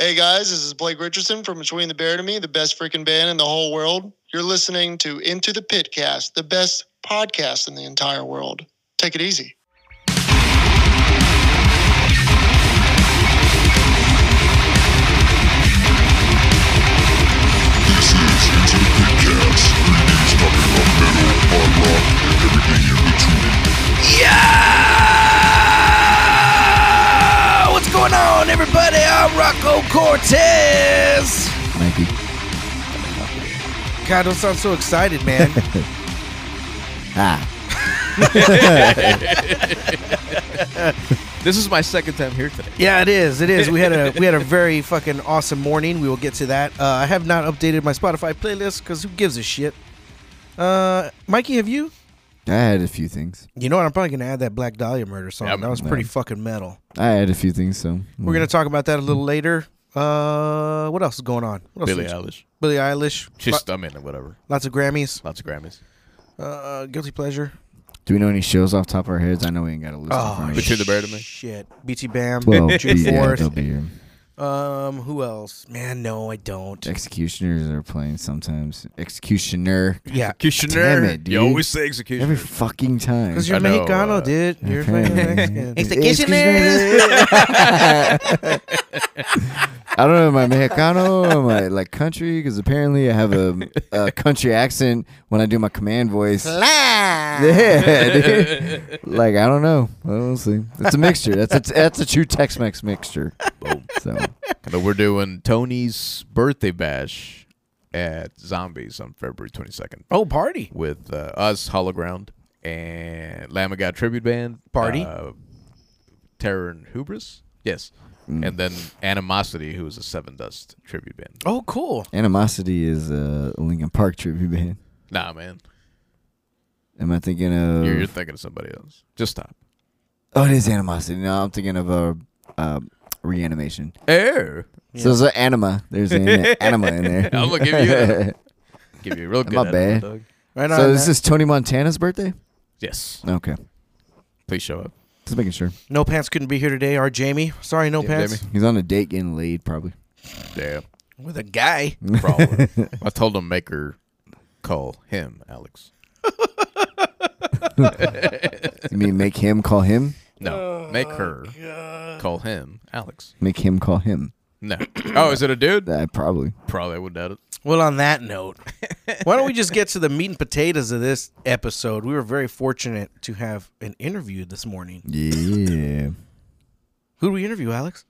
Hey guys, this is Blake Richardson from Between the Buried and Me, the best freaking band in the whole world. You're listening to Into the Pitcast, the best podcast in the entire world. Take it easy. This is Into the Pitcast. Three dudes talking about metal, hard rock, and everything in between. Yeah! What's going on, everybody? I'm Rocco Cortez. Mikey. God, don't sound so excited, man. Ah, This is my second time here today. yeah, it is. It is. We had a we had a very fucking awesome morning. We will get to that. Uh, I have not updated my Spotify playlist because who gives a shit? Uh, Mikey, have you? I had a few things. You know what? I'm probably gonna add that Black Dahlia murder song. Yeah, that was yeah. pretty fucking metal. I had a few things, so We're gonna talk about that a little later. Uh, what else is going on? What else Billie Eilish. Billie Eilish. Just, I mean, whatever. Lots of Grammys. Lots of Grammys. Uh, guilty pleasure. Do we know any shows off the top of our heads? I know we ain't got a list. in Oh, of us. Between the Buried and Me. Shit. BT Bam. Well, June yeah, fourth. They'll be here. Um, who else? Man, no, I don't. Executioners are playing sometimes. Executioner Yeah, Executioner. Damn it, dude. You always say executioner. every fucking time. because you're I know, Mexicano, uh, dude. You're fucking Mexican. I don't know, am I Mexicano? Am I like country? Because apparently I have a, a country accent when I do my command voice. Yeah, dude. like I don't know. Well, we'll see. It's a mixture. That's a that's a true Tex-Mex mixture. Boom. So But we're doing Tony's birthday bash at Zombies on February 22nd Oh, party. with uh, us, Hologround, and Lamb of God Tribute Band. Party? Uh, Terror and Hubris. Yes. Mm. And then Animosity, who is a Sevendust tribute band. Oh, cool. Animosity is a Linkin Park tribute band. Nah, man. Am I thinking of? You're, you're thinking of somebody else. Just stop. oh, it is Animosity. No, I'm thinking of a uh, reanimation. Air. So there's an anima. There's an anima in there. I'm gonna give you a- Give you a real good My edit, bad. dog. Right on. so this that. is Tony Montana's birthday. Yes. Okay, Please show up. Just making sure. no pants couldn't be here today. Our Jamie. Sorry, no Yeah, pants. Jamie. He's on a date getting laid, probably. Damn. With a guy. Probably. I told him make her call him Alex. You mean make him call him? No, make oh, her call him Alex. Make him call him? No. Oh, is it a dude? That probably. Probably I would doubt it. Well, on that note, why don't we just get to the meat and potatoes of this episode? We were very fortunate to have an interview this morning. Yeah. Who do we interview, Alex?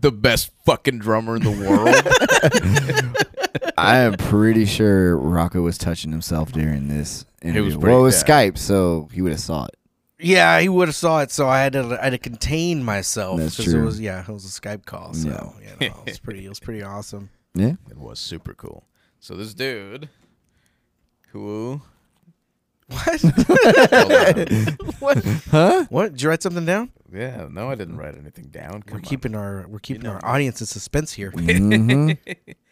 The best fucking drummer in the world. I am pretty sure Rocco was touching himself during this interview. was well, it was yeah. Skype, so he would have saw it. Yeah, he would have saw it, so I had to I had to contain myself That's 'cause true. it was yeah, it was a Skype call. So Yeah. you know, it was pretty it was pretty awesome. Yeah. it was super cool. So this dude who What? what? Huh? What? Did you write something down? Yeah, no, I didn't write anything down. Come We're on. keeping our we're keeping know our me. audience in suspense here. hmm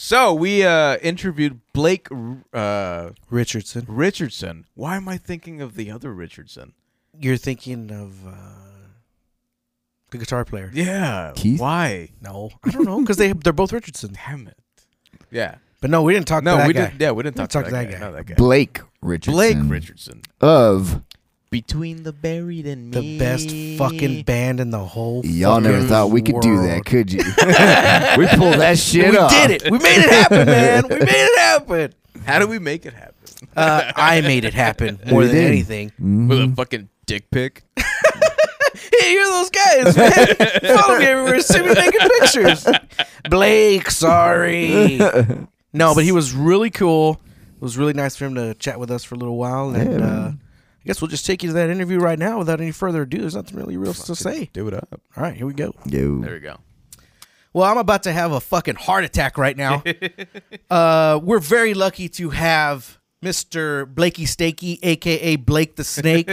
So we uh interviewed Blake uh Richardson, Richardson. Why am I thinking of the other Richardson? you're thinking of uh, the guitar player? Yeah. Keith? Why? No, I don't know because they they're both Richardson. Damn it. Yeah. But no, we didn't talk No, to that we guy. didn't. Yeah, we didn't We talk, didn't to that, guy. No, that guy. Blake Richardson. Blake Richardson. Of Between the buried and Me. The best fucking band in the whole. Y'all never fucking thought we could do that, could you? we pulled that shit We off. did it. We made it happen, man. We made it happen. How do we make it happen? Uh, I made it happen more We than did. anything. Mhm. With a fucking dick pic. Hey, you're those guys, man. Follow me everywhere. Send me naked pictures. Blake, sorry. No, but he was really cool. It was really nice for him to chat with us for a little while. And Yeah, uh, man. I guess we'll just take you to that interview right now without any further ado. There's nothing really real to say. Do it up. All right, here we go. Yo. There we go. Well, I'm about to have a fucking heart attack right now. uh, we're very lucky to have Mr. Blakey Stakey, aka Blake the Snake,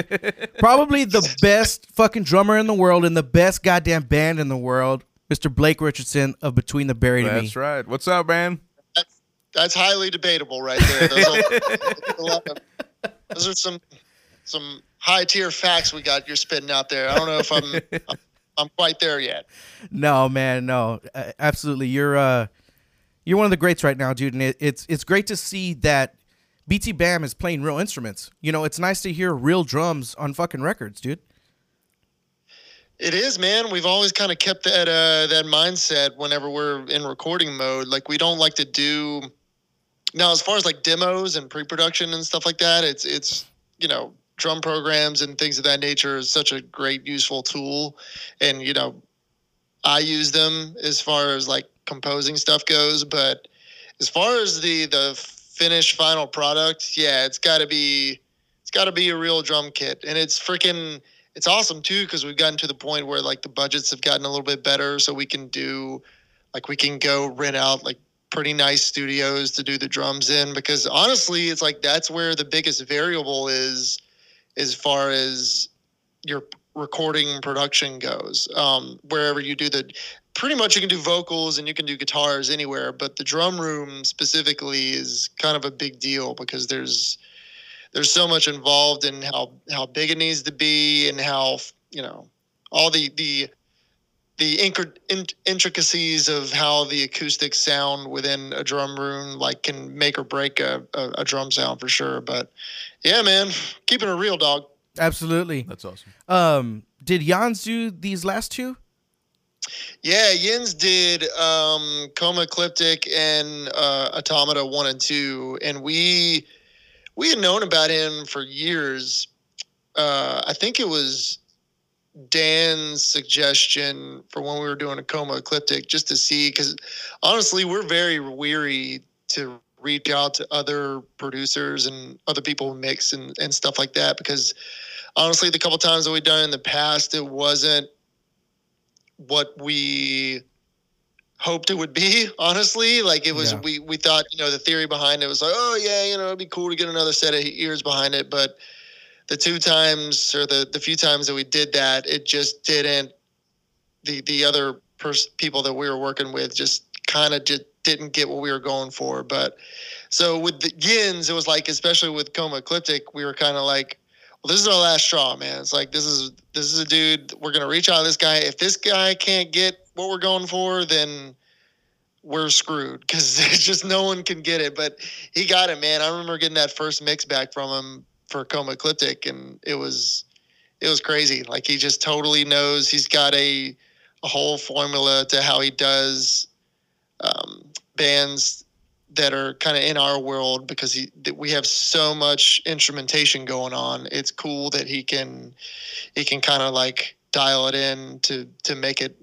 probably the best fucking drummer in the world and the best goddamn band in the world, Mr. Blake Richardson of Between the Buried and Me. That's right. What's up, man? That's, that's highly debatable right there. Those are, a lot of- those are some some high tier facts we got you're spitting out there. I don't know if I'm I'm quite there yet. No, man, no, uh, absolutely. You're uh, you're one of the greats right now, dude, and it, it's it's great to see that BT Bam is playing real instruments. You know, it's nice to hear real drums on fucking records, dude. It is, man. We've always kind of kept that uh, that mindset whenever we're in recording mode. Like we don't like to do now as far as like demos and pre-production and stuff like that. It's it's you know drum programs and things of that nature is such a great useful tool, and you know I use them as far as like composing stuff goes. But as far as the the finished final product, yeah, it's got to be it's got to be a real drum kit, and it's freaking it's awesome too because we've gotten to the point where like the budgets have gotten a little bit better, so we can do like we can go rent out like pretty nice studios to do the drums in because honestly it's like that's where the biggest variable is as far as your recording production goes. Um, wherever you do the pretty much you can do vocals and you can do guitars anywhere but the drum room specifically is kind of a big deal because there's there's so much involved in how how big it needs to be and how you know all the the the incr- in, intricacies of how the acoustics sound within a drum room like can make or break a, a, a drum sound for sure but yeah man keeping it real dog Absolutely. That's awesome. Um, did Jens do these last two? yeah Jens did um coma ecliptic and uh automata 1 and 2 and we we had known about him for years uh i think it was dan's suggestion for when we were doing a coma ecliptic just to see because honestly we're very weary to reach out to other producers and other people who mix and, and stuff like that because honestly the couple times that we've done in the past it wasn't what we hoped it would be honestly like it was Yeah. we we thought you know the theory behind it was like oh yeah you know it'd be cool to get another set of ears behind it but the two times or the the few times that we did that it just didn't the the other pers- people that we were working with just kind of just didn't get what we were going for but so with the Jens it was like especially with coma ecliptic we were kind of like well, this is our last straw, man. It's like this is this is a dude. We're gonna reach out to this guy. If this guy can't get what we're going for, then we're screwed because just no one can get it. But he got it, man. I remember getting that first mix back from him for Coma Ecliptic, and it was it was crazy. Like he just totally knows. He's got a a whole formula to how he does um, bands that are kind of in our world because he we have so much instrumentation going on. It's cool that he can he can kind of like dial it in to to make it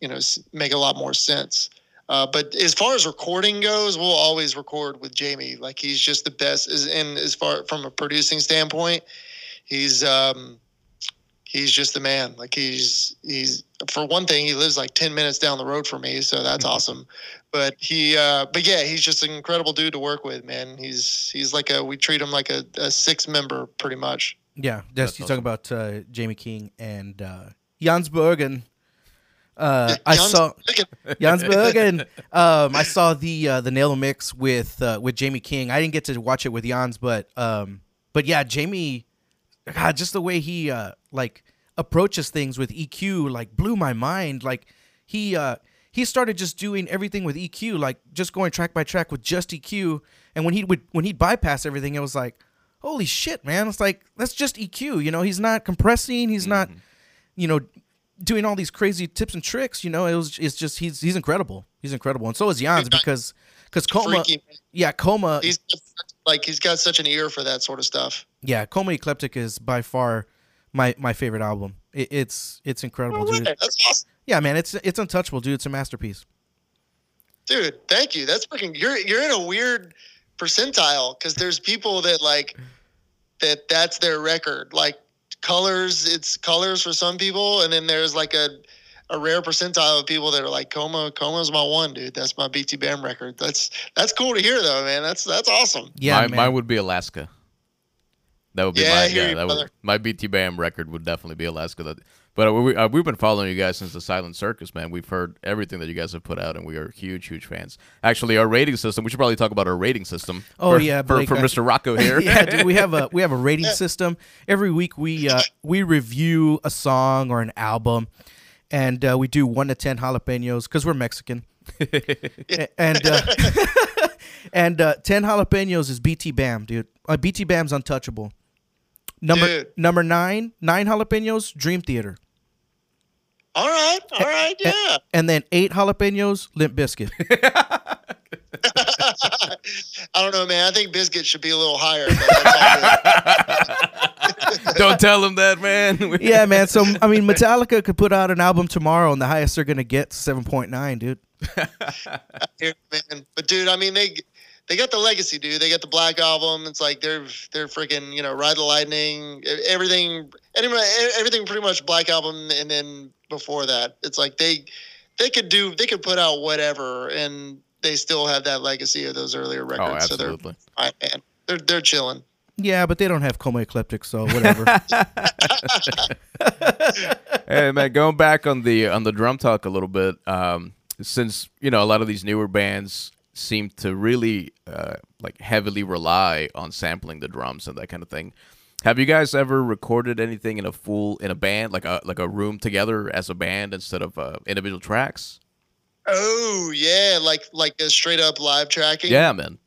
you know make a lot more sense. Uh, but as far as recording goes, we'll always record with Jamie. Like he's just the best. Is in as far from a producing standpoint, he's um, he's just the man. Like he's he's for one thing, he lives like ten minutes down the road from me, so that's awesome. But he, uh, but yeah, he's just an incredible dude to work with, man. He's he's like a we treat him like a, a six member pretty much. Yeah, That's that's you talking about uh, Jamie King and uh, Jens Bogren. Uh, I saw Jens Bogren. Um, I saw the uh, the Nail mix with uh, with Jamie King. I didn't get to watch it with Jans, but um, but yeah, Jamie, God, just the way he uh, like approaches things with EQ, like blew my mind. Like he uh, he started just doing everything with EQ, like just going track by track with just EQ. And when he would when he'd bypass everything, it was like, holy shit, man! It's like that's just EQ. You know, he's not compressing. He's not, you know, doing all these crazy tips and tricks. You know, it was it's just he's he's incredible. He's incredible, and so is Jens because because Coma, Freaky. yeah, Coma, He's like he's got such an ear for that sort of stuff. yeah, Coma Ecliptic is by far my my favorite album. It, it's it's incredible, Oh, dude. That's awesome. Yeah, man, it's it's untouchable, dude. It's a masterpiece. Dude, thank you. That's freaking. You're you're in a weird percentile because there's people that like that. That's their record. Like colors, it's colors for some people, and then there's like a a rare percentile of people that are like coma. Coma's my one, dude. That's my BT Bam record. That's that's cool to hear though, man. That's that's awesome. Yeah, my, man. mine would be Alaska. That would be Yeah, my yeah. you, That would, my BT Bam record would definitely be Alaska. That, but uh, we, uh, we've been following you guys since the Silent Circus, man. We've heard everything that you guys have put out, and we are huge, huge fans. Actually, our rating system. We should probably talk about our rating system. Oh, for, yeah, for, Blake, for I- Mr. Rocco here. yeah, dude, we have a we have a rating system. Every week we uh, we review a song or an album, and uh, we do one to ten jalapenos because we're Mexican. And uh, and uh, ten jalapenos is BT Bam, dude. Uh, BT Bam's untouchable. Number Dude. number nine, nine jalapenos, Dream Theater, All right, all right, yeah. and then eight jalapenos, Limp Bizkit. I don't know, man. I think Bizkit should be a little higher. But that's all good. Don't tell him that, man. yeah, man. So I mean, Metallica could put out an album tomorrow, and the highest they're gonna get seven point nine, dude. Here, man. But dude, I mean, they they got the legacy, dude. They got the Black album. It's like they're they're freaking, you know, Ride the Lightning, everything, anyway, everything pretty much Black album, and then before that, it's like they they could do they could put out whatever, and they still have that legacy of those earlier oh, records. so they're absolutely. fine, man. They're they're chilling. Yeah, but they don't have coma ecliptic, so whatever. hey man, going back on the on the drum talk a little bit, um, since you know a lot of these newer bands seem to really uh, like heavily rely on sampling the drums and that kind of thing. Have you guys ever recorded anything in a full in a band, like a like a room together as a band instead of uh, individual tracks? Oh yeah, like like a straight up live tracking. Yeah, man.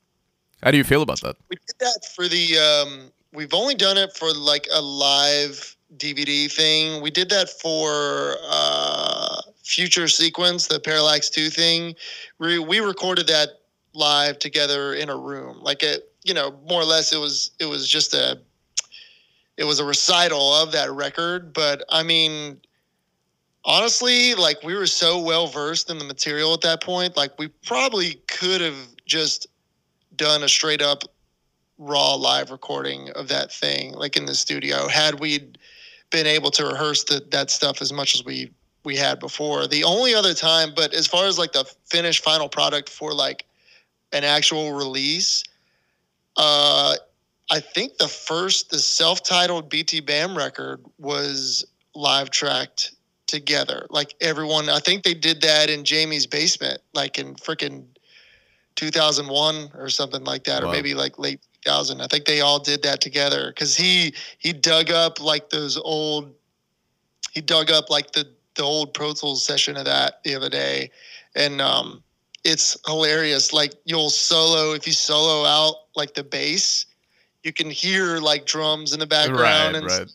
How do you feel about that? we did that for the um we've only done it for like a live dvd thing we did that for uh future sequence the parallax 2 thing we, we recorded that live together in a room. Like it you know more or less it was it was just a it was a recital of that record. But i mean honestly like we were so well versed in the material at that point like we probably could have just done a straight up raw live recording of that thing like in the studio had we been able to rehearse the, that stuff as much as we we had before. The only other time but as far as like the finished final product for like an actual release uh i think the first the self-titled bt bam record was live tracked together like everyone i think they did that in jamie's basement like in freaking 2001 or something like that, Wow. or maybe like late 2000. I think they all did that together because he he dug up like those old. He dug up like the the old Pro Tools session of that the other day, and um, it's hilarious. Like you'll solo if you solo out like the bass, you can hear like drums in the background Right, and right.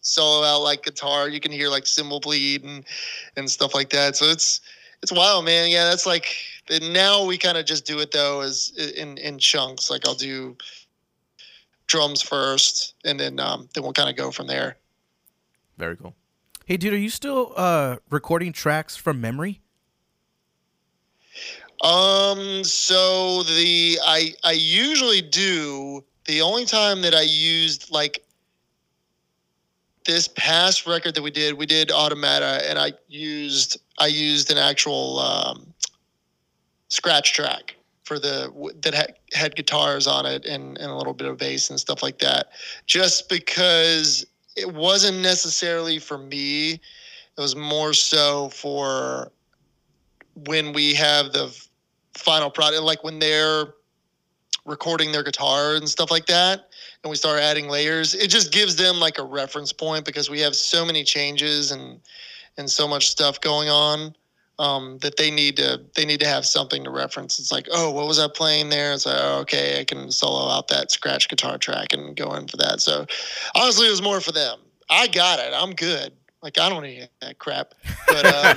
solo out like guitar, you can hear like cymbal bleed and and stuff like that. So it's it's wild, man. Yeah, that's like now we kind of just do it though as in in chunks. Like I'll do drums first, and then um, then we'll kind of go from there. Very cool. hey, dude, are you still uh, recording tracks from memory? Um, so the I I usually do. The only time that I used like this past record that we did, we did Automata, and I used I used an actual um, scratch track for the that had, had guitars on it and, and a little bit of bass and stuff like that. Just because it wasn't necessarily for me, it was more so for when we have the final product, like when they're recording their guitar and stuff like that, and we start adding layers, it just gives them like a reference point because we have so many changes and and so much stuff going on um, that they need to they need to have something to reference. It's like, oh, what was I playing there? It's like, oh, okay, I can solo out that scratch guitar track and go in for that. So honestly, it was more for them. I got it. I'm good. Like I don't need that crap. But um,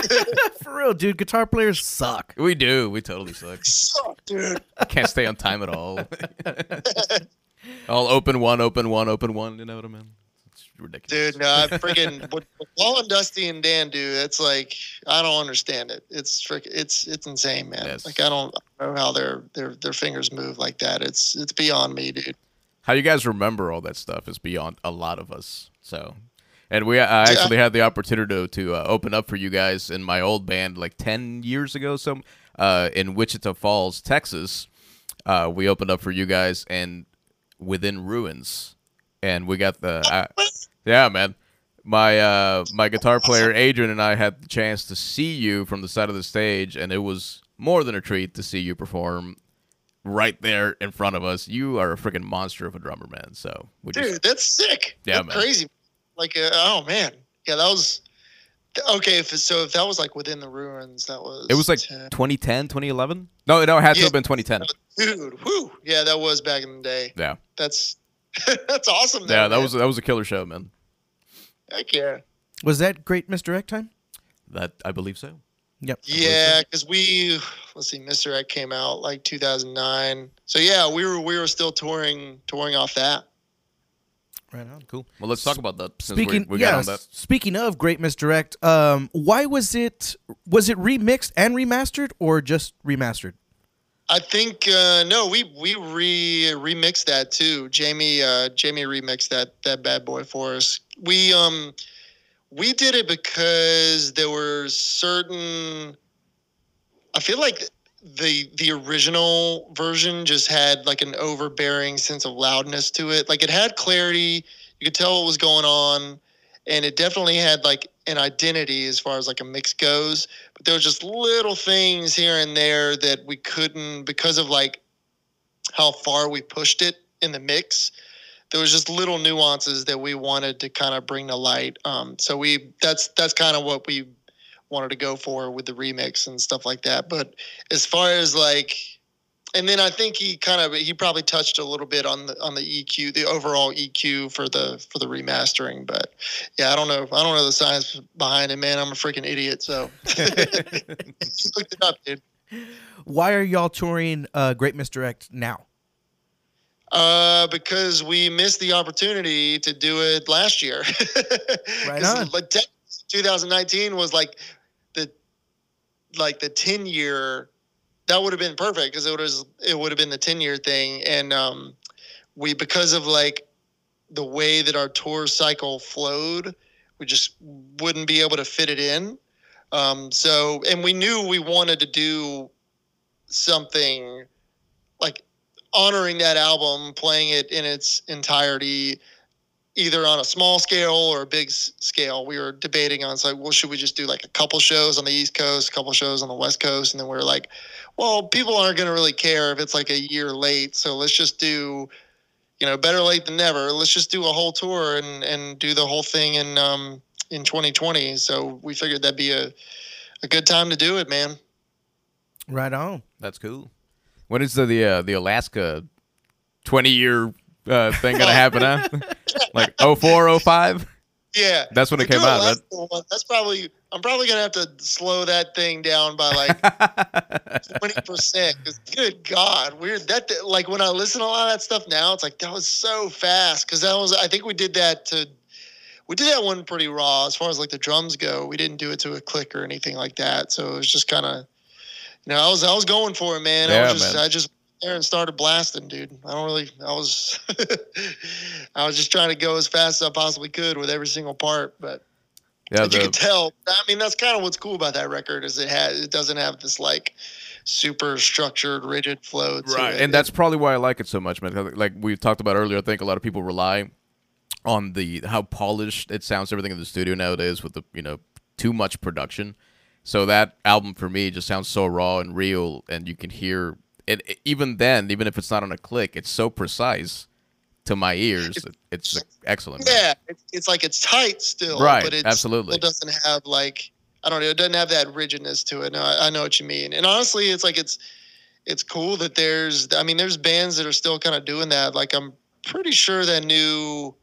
For real, dude, guitar players suck. we do. We totally suck. suck, dude. Can't stay on time at all. all open one, open one, open one. You know what I mean? It's ridiculous. Dude, no, I freaking what, what Paul and Dusty and Dan do. It's like I don't understand it. It's frick, it's it's insane, man. Yes. Like I don't, I don't know how their their their fingers move like that. It's it's beyond me, dude. How you guys remember all that stuff is beyond a lot of us. So, and we I actually had the opportunity to, to uh, open up for you guys in my old band like ten years ago. Some uh, in Wichita Falls, Texas. Uh, we opened up for you guys and within ruins, and we got the uh, yeah, man. My uh, my guitar player Adrian and I had the chance to see you from the side of the stage, and it was more than a treat to see you perform right there in front of us. You are a freaking monster of a drummer, man. So we just Dude, that's sick. Yeah, That's man. crazy. Like, uh, oh man, yeah, that was Okay, if so, if that was like within the ruins, that was It was like 10. 2010, 2011. No, no, it had to have been 2010. dude, whoo, yeah, that was back in the day. Yeah, That's that's awesome. though, yeah, that man. was that was a killer show, man. heck yeah. Was that great Mr misdirect time? That I believe so. Yep. Yeah, because we let's see, Mr. X came out like 2009. So yeah, we were we were still touring touring off that. Right on. Cool. Well, let's talk about that since Speaking, we, we got yeah, on that. speaking of great misdirect, um, why was it was it remixed and remastered or just remastered? I think uh, no, we we re remixed that too. Jamie uh, Jamie remixed that that bad boy for us. We um we did it because there were certain. I feel like the the original version just had like an overbearing sense of loudness to it. Like it had clarity, you could tell what was going on, and it definitely had like an identity as far as like a mix goes. But there was just little things here and there that we couldn't because of like how far we pushed it in the mix. There was just little nuances that we wanted to kind of bring to light. Um, so we that's that's kind of what we wanted to go for with the remix and stuff like that. But as far as like and then I think he kind of he probably touched a little bit on the on the EQ, the overall EQ for the for the remastering. But yeah, I don't know. I don't know the science behind it, man. I'm a freaking idiot. So just looked it up, dude. Why are y'all touring uh, Great Misdirect now? Uh, because we missed the opportunity to do it last year. Right 'Cause, on. Like 2019 was like the like the 10 year. That would have been perfect because it was it would have been the 10 year thing, and um, we because of like the way that our tour cycle flowed, we just wouldn't be able to fit it in. Um, so, and we knew we wanted to do something like honoring that album, playing it in its entirety, either on a small scale or a big s- scale. We were debating on, it's like, well, should we just do like a couple shows on the East Coast, a couple shows on the West Coast? And then we were like, well, people aren't going to really care if it's like a year late. So let's just do, you know, better late than never. Let's just do a whole tour and, and do the whole thing in, um, in 2020. So we figured that'd be a, a good time to do it, man. Right on. That's cool. When is the the, uh, the Alaska 20 year uh, thing gonna happen? Huh? like 04, 05? Yeah. That's when it came out. One, that's probably I'm probably gonna have to slow that thing down by like twenty percent. Because good God, weird that like when I listen to a lot of that stuff now, it's like that was so fast. Because that was I think we did that to we did that one pretty raw as far as like the drums go. We didn't do it to a click or anything like that. So it was just kind of you know I was I was going for it, man. I Yeah, was just man. I just there and started blasting, dude. I don't really I was I was just trying to go as fast as I possibly could with every single part, but Yeah, but you the- can tell. I mean, that's kind of what's cool about that record is it has it doesn't have this like super structured, rigid flow. Right it. and that's probably why i like it so much man like we talked about earlier i think a lot of people rely on the how polished it sounds everything in the studio nowadays with the you know too much production so that album for me just sounds so raw and real and you can hear it it- even then even if it's not on a click it's so precise to my ears It- it's excellent yeah, it's, it's like it's tight still, Right, But it's, absolutely. it doesn't have like I don't know, it doesn't have that rigidness to it. No, I, I know what you mean. And honestly, it's like it's it's cool that there's I mean, there's bands that are still kind of doing that. Like I'm pretty sure that new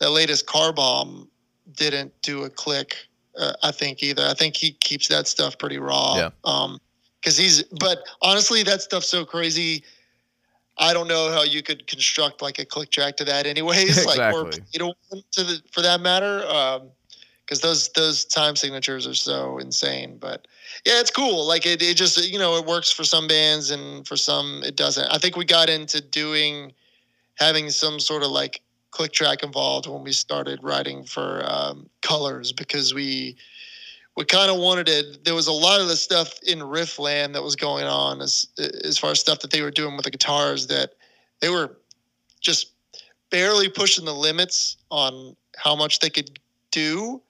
that latest car bomb didn't do a click uh, i think either i think he keeps that stuff pretty raw Yeah. um because he's but honestly that stuff's so crazy. I don't know how you could construct like a click track to that anyways like or Exactly. you know to the for that matter um because those those time signatures are so insane but yeah it's cool. Like it, it just you know it works for some bands and for some it doesn't. I think we got into doing having some sort of like click track involved when we started writing for um, colors because we we kind of wanted it there was a lot of the stuff in riffland that was going on as as far as stuff that they were doing with the guitars that they were just barely pushing the limits on how much they could do.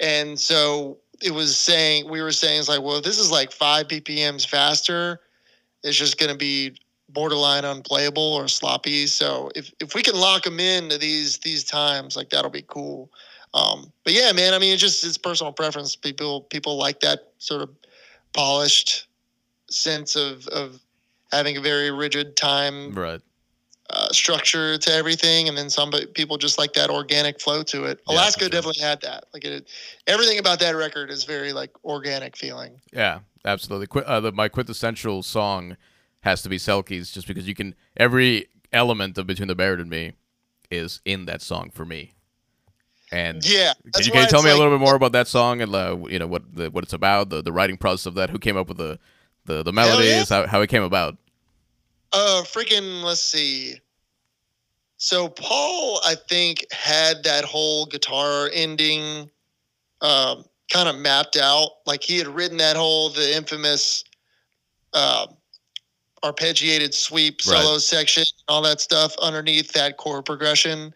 And so it was saying we were saying it's like well this is like five bpms faster. It's just going to be borderline unplayable or sloppy. So if, if we can lock them in to these these times like that'll be cool Um, but yeah, man, I mean, it's just it's personal preference. People people like that sort of polished sense of of having a very rigid time Right. uh, structure to everything, and then some people just like that organic flow to it. Yeah, Alaska sure. definitely had that. Like it, everything about that record is very like organic feeling. Yeah, absolutely. Qu- uh, the, my quintessential song has to be Selkies, just because you can every element of Between the Buried and Me is in that song for me. And Yeah, can you, can you tell me a little bit more about that song and uh, you know what the, what it's about, the, the writing process of that, who came up with the the, the yeah. melodies, how, how it came about? Uh, freaking, let's see. So Paul, I think, had that whole guitar ending um, kind of mapped out. Like he had written that whole the infamous um arpeggiated sweep Right. solo section, all that stuff underneath that chord progression.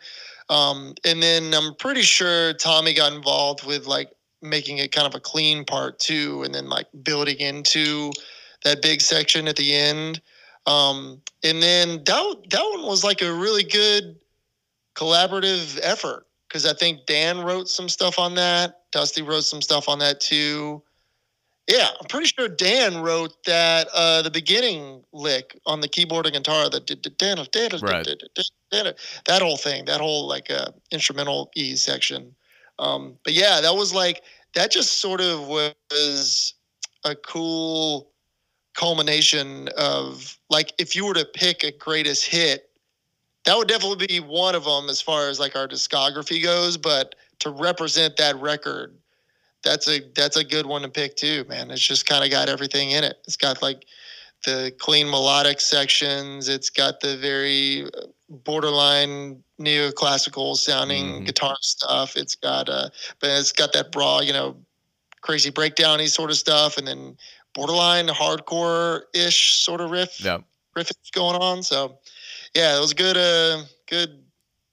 Um, and then I'm pretty sure Tommy got involved with like making it kind of a clean part too, and then like building into that big section at the end. Um, and then that that one was like a really good collaborative effort because I think Dan wrote some stuff on that. Dusty wrote some stuff on that too. Yeah, I'm pretty sure Dan wrote that uh, the beginning lick on the keyboard and guitar. The Right. that whole thing, that whole like uh, instrumental E section. Um, but yeah, that was like that. Just sort of was a cool culmination of like if you were to pick a greatest hit, that would definitely be one of them as far as like our discography goes. But to represent that record, that's a that's a good one to pick too, man. It's just kind of got everything in it. It's got like the clean melodic sections. It's got the very uh, borderline neoclassical sounding Mhm. guitar stuff. It's got uh, but it's got that raw, you know, crazy breakdowny sort of stuff, and then borderline hardcore ish sort of riff Yeah. riff going on. So yeah, it was good. Uh, good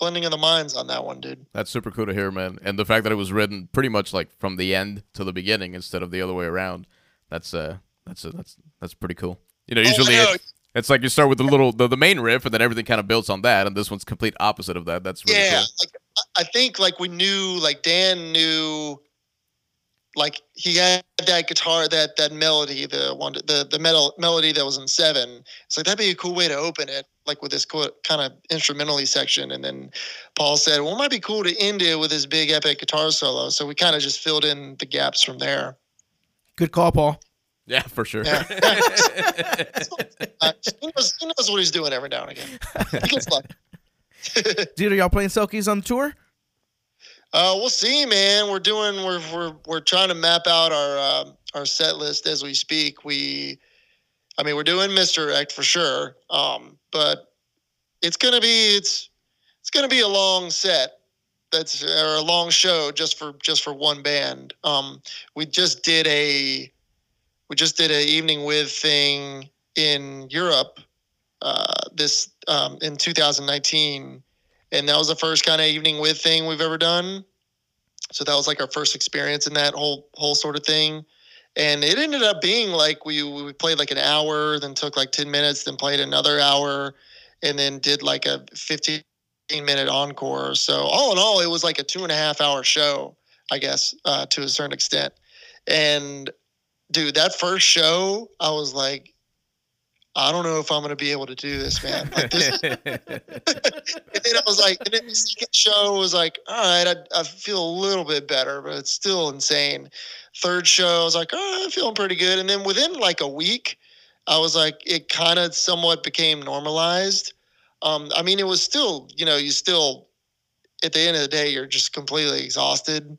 blending of the minds on that one, dude. That's super cool to hear, man. And the fact that it was written pretty much like from the end to the beginning instead of the other way around. That's uh that's uh, that's that's pretty cool. You know, usually Oh, know. it, it's like you start with the little the, the main riff and then everything kind of builds on that and this one's complete opposite of that. That's really yeah, cool. like I think like we knew, like Dan knew, like he had that guitar, that that melody, the one, the the metal melody that was in seven. It's like that'd be a cool way to open it, like with this co- kind of instrumentally section. And then Paul said, "Well, it might be cool to end it with this big epic guitar solo." So we kind of just filled in the gaps from there. Good call, Paul. Yeah, for sure. Yeah. Uh, he, knows, he knows what he's doing every now and again. He gets lucky. Dude, are y'all playing Selkies on the tour? Uh, we'll see, man. We're doing. We're we're we're trying to map out our uh, our set list as we speak. We, I mean, we're doing misdirect for sure. Um, but it's gonna be it's it's gonna be a long set. That's or a long show just for just for one band. Um, we just did a we just did a evening with thing in Europe uh, this um, in 2019 and that was the first kind of evening with thing we've ever done. So that was like our first experience in that whole whole sort of thing. And it ended up being like we we played like an hour, then took like ten minutes, then played another hour, and then did like a fifteen minute encore. So all in all, it was like a two and a half hour show, I guess, uh, to a certain extent. And dude, that first show, I was like, I don't know if I'm gonna be able to do this, man. Like this and then I was like, and then the second show was like, all right, I, I feel a little bit better, but it's still insane. Third show, I was like, oh, I'm feeling pretty good. And then within like a week, I was like, it kind of somewhat became normalized. Um, I mean, it was still, you know, you still, at the end of the day, you're just completely exhausted.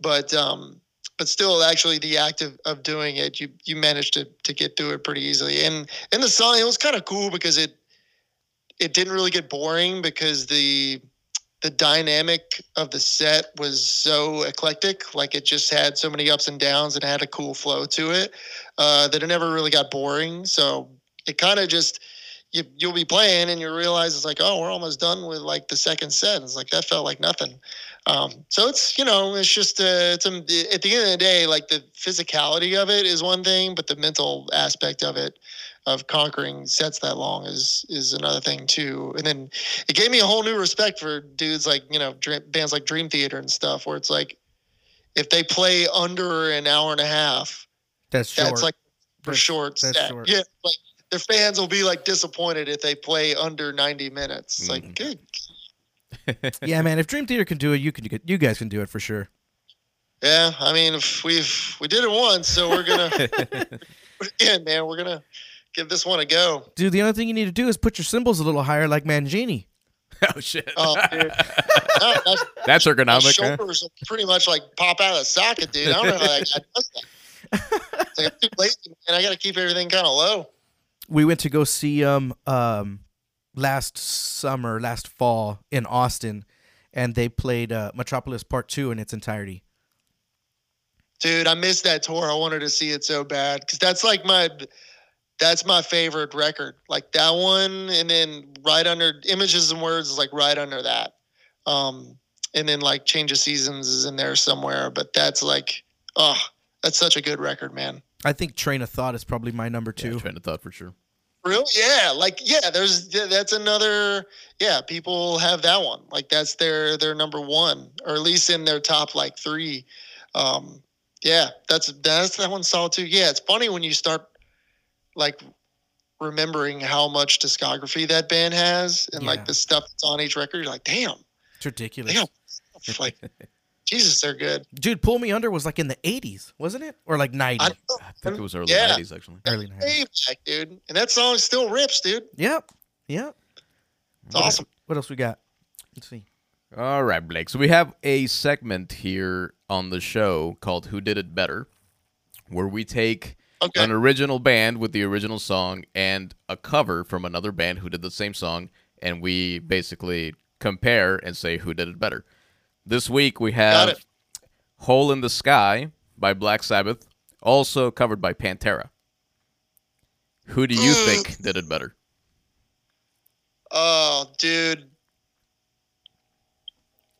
But, um, but still, actually, the act of, of doing it, you you managed to to get through it pretty easily. And and the song, it was kind of cool because it it didn't really get boring because the the dynamic of the set was so eclectic like it just had so many ups and downs and had a cool flow to it uh, that it never really got boring so it kind of just you you'll be playing and you realize it's like, oh, we're almost done with like the second set. And it's like that felt like nothing. Um, so it's you know it's just uh, it's a, at the end of the day like the physicality of it is one thing, but the mental aspect of it of conquering sets that long is is another thing too. And then it gave me a whole new respect for dudes like you know dream, bands like Dream Theater and stuff, where it's like if they play under an hour and a half, That's short. that's like for That's- short. that's short. Yeah, like their fans will be like disappointed if they play under ninety minutes. It's Mm-hmm. like good. yeah, man. If Dream Theater can do it, you can. You guys can do it for sure. Yeah, I mean, if we've we did it once, so we're gonna yeah, man, we're gonna give this one a go. Dude, the only thing you need to do is put your cymbals a little higher, like Mangini. oh shit. Oh, dude. No, that's, That's my ergonomic. huh? shoulders will pretty much like pop out of the socket, dude. I don't know how that guy does that. It's like I'm too lazy, man. I got to keep everything kind of low. We went to go see um um last summer, last fall in Austin, and they played uh, Metropolis Part Two in its entirety. Dude, I missed that tour. I wanted to see it so bad because that's like my that's my favorite record. Like that one, and then right under Images and Words is like right under that. Um, and then like Change of Seasons is in there somewhere, but that's like, oh, that's such a good record, man. I think Train of Thought is probably my number Yeah, two. train of thought for sure. Really? Yeah. Like, yeah. There's that's another. Yeah, people have that one. Like that's their their number one, or at least in their top like three. Um, yeah, that's that's that one solid too. Yeah, it's funny when you start like remembering how much discography that band has and Yeah. like the stuff that's on each record. You're like, damn, It's ridiculous. stuff. like Jesus, they're good. Dude, Pull Me Under was like in the '80s, wasn't it, or like '90s? I. I think it was early Yeah. 90s actually. Early '90s. Way back, dude, and that song still rips, dude. Yep. Yep. It's awesome. What else we got? Let's see. All right, Blake. So we have a segment here on the show called Who Did It Better, where we take Okay. an original band with the original song and a cover from another band who did the same song, and we basically compare and say who did it better. This week we have. Hole in the Sky by Black Sabbath, also covered by Pantera. Who do you Mm. think did it better? Oh, dude.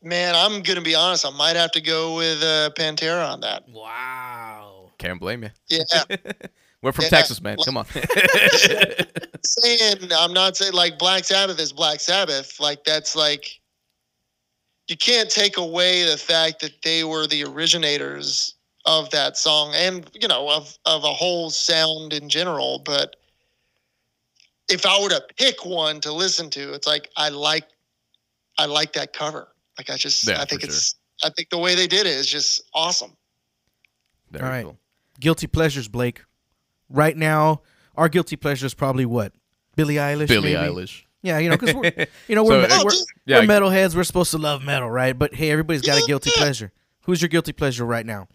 Man, I'm gonna be honest. I might have to go with uh, Pantera on that. Wow. Can't blame you. Yeah, We're from Yeah, Texas, man. like- Come on. saying I'm not saying like Black Sabbath is Black Sabbath. Like that's like you can't take away the fact that they were the originators of that song and you know of of a whole sound in general. But if I were to pick one to listen to, it's like I like I like that cover. Like I just Yeah, I think for it's I think the way they did it is just awesome. Very All right. cool. Guilty pleasures, Blake. Right now, our guilty pleasure is probably what? Billie Eilish. Billie maybe? Eilish. Yeah, you know, because we're you know we're, So, we're, uh, Yeah, we're metalheads. We're supposed to love metal, right? But hey, everybody's got a guilty pleasure. Who's your guilty pleasure right now?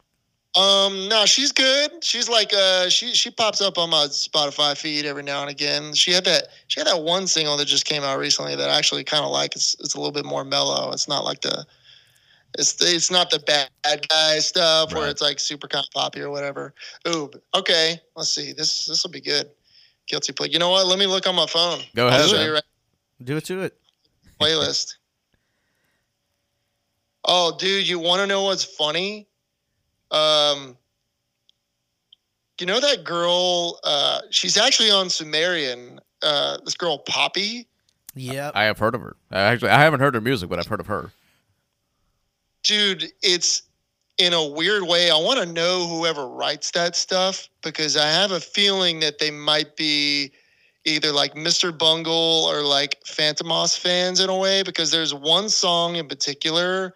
Um, no, she's good. She's like uh she she pops up on my Spotify feed every now and again. She had that she had that one single that just came out recently that I actually kind of like. It's it's a little bit more mellow. It's not like the it's it's not the bad guy stuff where it's like super kind of poppy or whatever. Ooh, okay. Let's see. This this will be good. Guilty play. You know what? Let me look on my phone. Go I'll ahead, Do it to it. playlist. oh, dude, you want to know what's funny? Um, you know that girl? Uh, she's actually on Sumerian. Uh, this girl Poppy. Yeah, I have heard of her. I actually, I haven't heard her music, but I've heard of her. dude, it's in a weird way. I want to know whoever writes that stuff because I have a feeling that they might be either like Mr. Bungle or like Fantômas fans in a way because there's one song in particular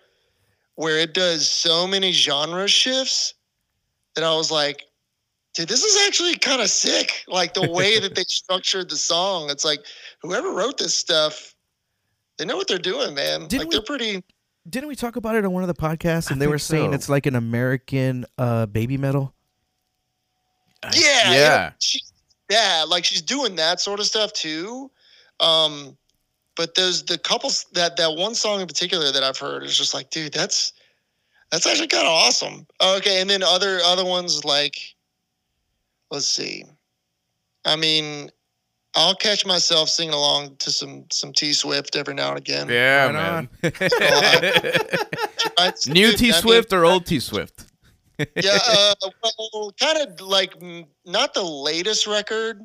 where it does so many genre shifts that I was like, dude, this is actually kind of sick. Like the way that they structured the song. It's like whoever wrote this stuff, they know what they're doing, man. Didn't like we- they're pretty Didn't we talk about it on one of the podcasts? And I they were saying so. it's like an American uh, Babymetal. Yeah, Yeah. She, yeah, like she's doing that sort of stuff too. Um, but there's the couples that that one song in particular that I've heard is just like, dude, that's that's actually kind of awesome. Okay, and then other other ones like, let's see. I mean, I'll catch myself singing along to some some T Swift every now and again. Yeah, Right man. Right? New Dude, T I mean, Swift or old T Swift? Yeah, uh, well, kind of like not the latest record,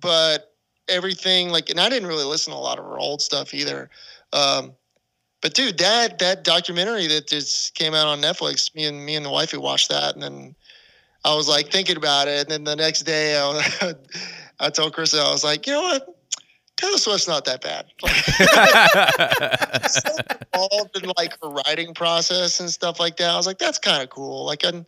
but everything like, and I didn't really listen to a lot of her old stuff either. Um, but dude, that that documentary that just came out on Netflix, me and me and the wife who watched that, and then I was like thinking about it, and then the next day I, I told Chris, I was like, you know what, Taylor Swift's not that bad. so involved in like her writing process and stuff like that. I was like, that's kind of cool. Like, I,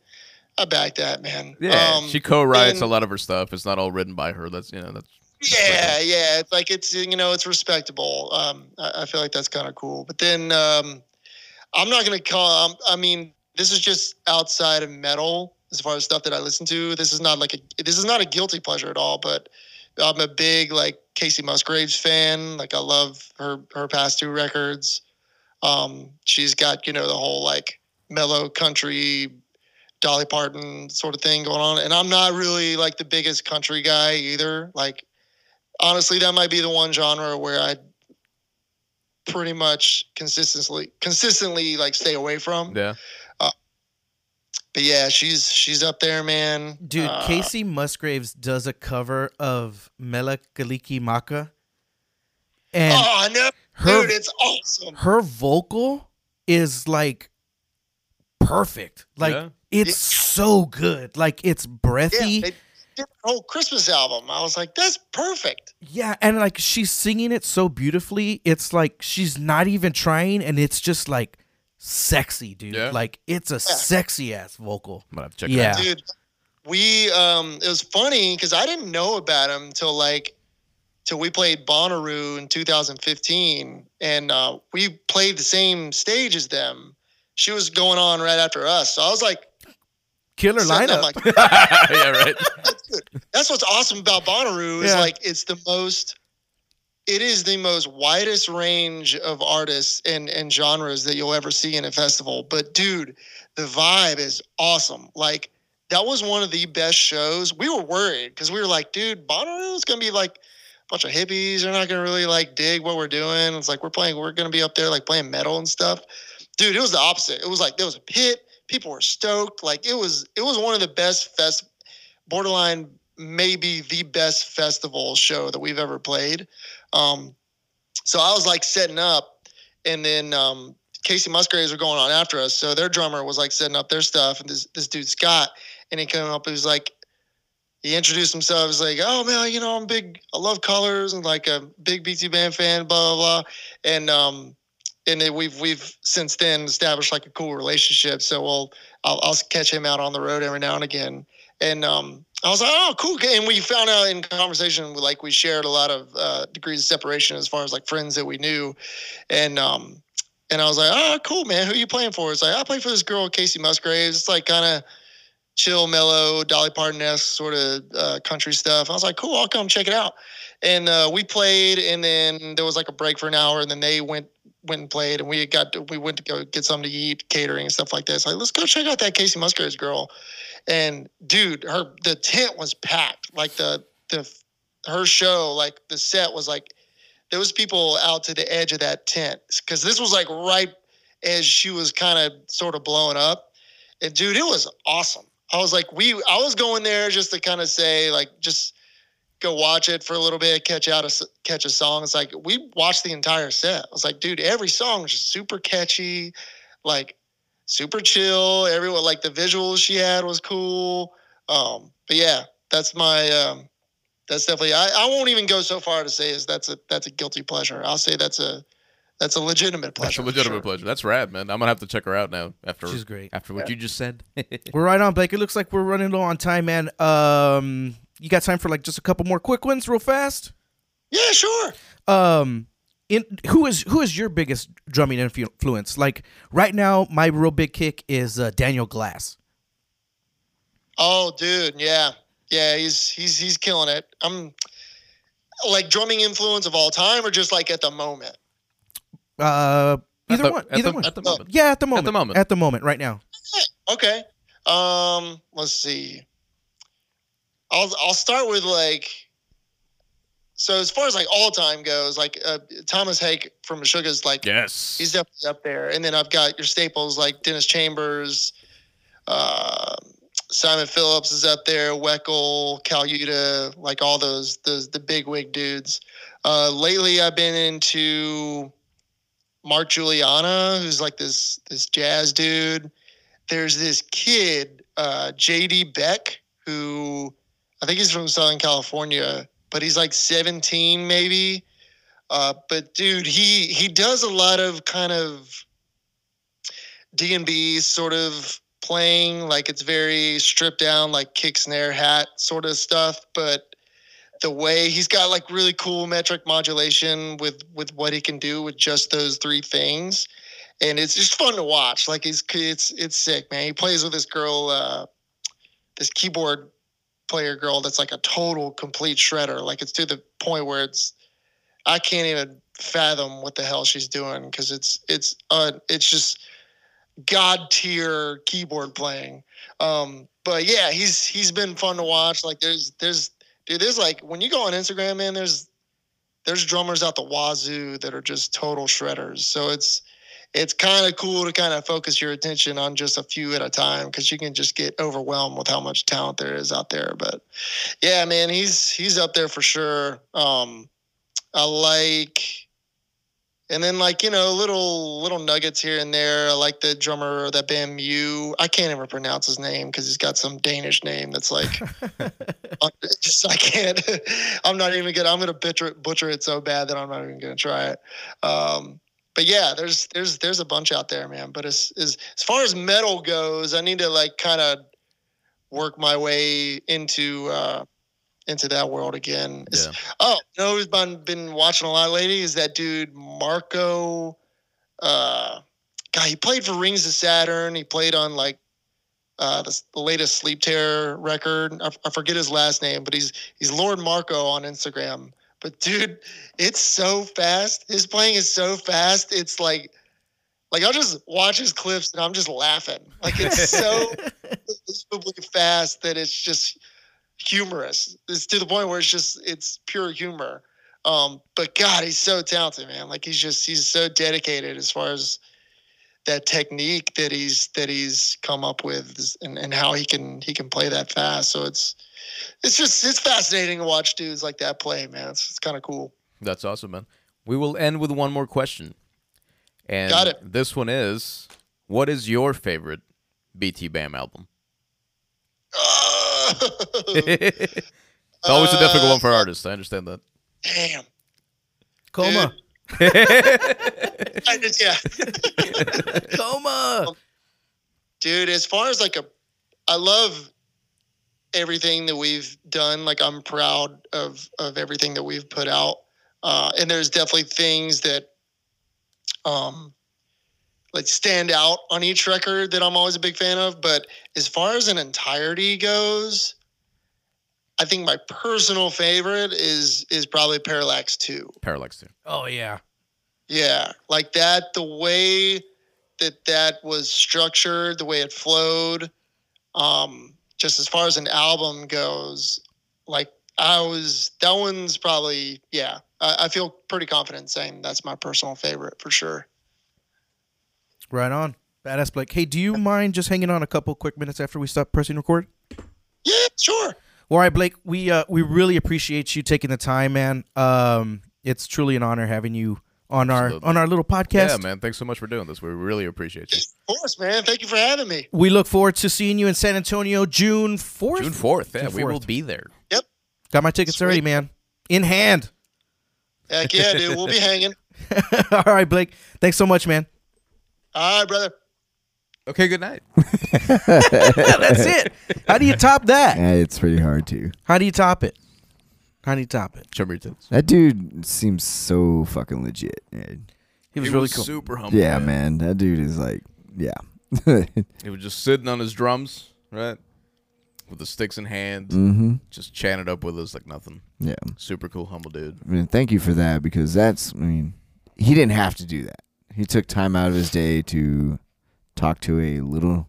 I back that, man. yeah, Um, she co-writes a lot of her stuff. It's not all written by her. That's you know that's yeah, yeah. It's like it's you know it's respectable. Um, I, I feel like that's kind of cool. But then um, I'm not gonna call. Um, I mean, this is just outside of metal as far as stuff that I listen to. This is not like a. This is not a guilty pleasure at all. But I'm a big like Kacey Musgraves fan. Like I love her her past two records. Um, she's got you know the whole like mellow country Dolly Parton sort of thing going on. And I'm not really like the biggest country guy either. Like honestly, that might be the one genre where I pretty much consistently consistently like stay away from. yeah. But yeah, she's she's up there, man. Dude, Uh, Kacey Musgraves does a cover of Mela Kaliki Maka. And Oh, I know, her dude, it's awesome. her vocal is like perfect. Like Yeah. it's so good. Like it's breathy. Yeah, they did the whole Christmas album. I was like, that's perfect. Yeah, and like she's singing it so beautifully. It's like she's not even trying, and it's just like sexy, dude. Yeah. Like it's a sexy ass vocal. I'm gonna have to check Yeah. it out. dude we um it was funny because i didn't know about him till like till we played Bonnaroo in 2015 and uh we played the same stage as them she was going on right after us so i was like Killer sitting there, lineup. like, yeah, right. that's what's awesome about Bonnaroo is Yeah. like it's the most it is the most widest range of artists and and genres that you'll ever see in a festival but dude the vibe is awesome. Like that was one of the best shows. We were worried because we were like dude Bonnaroo is gonna be like a bunch of hippies. They're not gonna really like dig what we're doing. It's like we're playing we're gonna be up there like playing metal and stuff. Dude it was the opposite. It was like there was a pit. People were stoked. Like it was it was one of the best fest borderline maybe the best festival show that we've ever played. Um, so I was like setting up, and then um, Kacey Musgraves were going on after us. So their drummer was like setting up their stuff, and this this dude Scott, and he came up. He was like, he introduced himself. He was like, "Oh man, you know I'm big. I love colors and like a big BT Bam fan. Blah blah blah." And um, and then we've we've since then established like a cool relationship. So we'll I'll, I'll catch him out on the road every now and again. And um, I was like, oh, cool. And we found out in conversation, like we shared a lot of uh, degrees of separation as far as like friends that we knew. And um, and I was like, oh, cool, man. Who are you playing for? It's like, I play for this girl, Kacey Musgraves. It's like kind of chill, mellow, Dolly Parton esque sort of uh, country stuff. I was like, cool, I'll come check it out. And uh, we played, and then there was like a break for an hour, and then they went went and played, and we got to, we went to go get something to eat, catering and stuff like this. Like, let's go check out that Kacey Musgraves girl. And dude, her the tent was packed. Like the the her show, like the set was like there was people out to the edge of that tent because this was like right as she was kind of sort of blowing up. And dude, it was awesome. I was like, we I was going there just to kind of say like just go watch it for a little bit, catch out a catch a song. It's like we watched the entire set. I was like, dude, every song was just super catchy, like super chill. Everyone like the visuals she had was cool. Um, but yeah, that's my um, that's definitely. I, I won't even go so far to say is that's a that's a guilty pleasure. I'll say that's a that's a legitimate pleasure. That's pleasure. a legitimate sure. pleasure. That's rad, man. I'm gonna have to check her out now after She's great. after what you just said. We're right on, Blake. It looks like we're running low on time, man. Um, you got time for like just a couple more quick ones, real fast? Yeah, sure. Um, in who is who is your biggest drumming influence? Like right now, my real big kick is uh, Daniel Glass. Oh, dude, yeah, yeah, he's he's he's killing it. I'm like drumming influence of all time, or just like at the moment. Uh, At either the- one, at either the- one. at the moment. Yeah, at the moment. moment. At the moment, right now. Okay. Um, let's see. I'll I'll start with like so as far as like all time goes, like uh, Tomas Haake from Meshuggah's like Yes. he's definitely up there. And then I've got your staples like Dennis Chambers, uh, Simon Phillips is up there, Weckl, Colaiuta, like all those those the big wig dudes. Uh, lately, I've been into Mark Guiliana, who's like this this jazz dude. There's this kid, uh, JD Beck, who I think he's from Southern California, but he's like 17 maybe. Uh, but dude, he he does a lot of kind of D and B sort of playing, like it's very stripped down, like kick snare hat sort of stuff. But the way he's got like really cool metric modulation with with what he can do with just those three things, and it's just fun to watch. Like he's it's it's sick, man. He plays with this girl, uh, this keyboard player girl that's like a total complete shredder. Like it's to the point where it's I can't even fathom what the hell she's doing because it's it's uh it's just god tier keyboard playing. Um, but yeah, he's he's been fun to watch. Like there's there's dude, there's like when you go on Instagram, man, there's there's drummers out the wazoo that are just total shredders. So it's it's kind of cool to kind of focus your attention on just a few at a time because you can just get overwhelmed with how much talent there is out there. But yeah, man, he's he's up there for sure. Um, I like, and then like you know little little nuggets here and there. I like the drummer that band Mew. I can't even pronounce his name because he's got some Danish name that's like just I can't. I'm not even gonna. I'm gonna butcher it, butcher it so bad that I'm not even gonna try it. Um, but yeah, there's there's there's a bunch out there, man. But as as as far as metal goes, I need to like kind of work my way into uh, into that world again. Yeah. Oh, you know who's been been watching a lot lately is that dude Marco. Uh, guy, he played for Rings of Saturn. He played on like uh, the, the latest Sleep Terror record. I, I forget his last name, but he's he's Lord Marco on Instagram. But dude, it's so fast. His playing is so fast. It's like, like I'll just watch his clips and I'm just laughing. Like it's so fast that it's just humorous. It's to the point where it's just it's pure humor. Um, but God, he's so talented, man. Like he's just he's so dedicated as far as that technique that he's that he's come up with and, and how he can he can play that fast. So it's it's just it's fascinating to watch dudes like that play, man. It's, it's kind of cool. That's awesome, man. We will end with one more question. And Got it. this one is what is your favorite BT Bam album? it's always a difficult one for uh, artists. I understand that. Damn. Coma. I just, yeah. Coma. dude as far as like a i love everything that we've done like i'm proud of of everything that we've put out uh and there's definitely things that um like stand out on each record that i'm always a big fan of but as far as an entirety goes i think my personal favorite is is probably parallax 2 Parallax 2. Oh yeah. yeah, like that, the way that that was structured, the way it flowed, um, just as far as an album goes, like I was, that one's probably, yeah, I, I feel pretty confident saying that's my personal favorite for sure. Right on. Badass Blake. Hey, do you mind just hanging on a couple quick minutes after we stop pressing record? Yeah, sure. All right, Blake. We uh we really appreciate you taking the time, man. Um, it's truly an honor having you on Absolutely. our on our little podcast. Yeah, man. Thanks so much for doing this. We really appreciate you. Of course, man. Thank you for having me. We look forward to seeing you in San Antonio June fourth. June 4th. Yeah, June we will be there. Yep. Got my tickets Sweet. already, man. In hand. Heck yeah, dude. We'll be hanging. All right, Blake. Thanks so much, man. All right, brother. Okay, good night. That's it. How do you top that? Yeah, it's pretty hard to. How do you top it? How do you top it? Show tits. That dude seems so fucking legit. man. He was He really was cool. super humble. Yeah, man. That dude is like, yeah. He was just sitting on his drums, right? With the sticks in hand, mm-hmm. just chanted up with us like nothing. Yeah. Super cool, humble dude. I mean, thank you for that because that's, I mean, he didn't have to do that. He took time out of his day to talk to a little,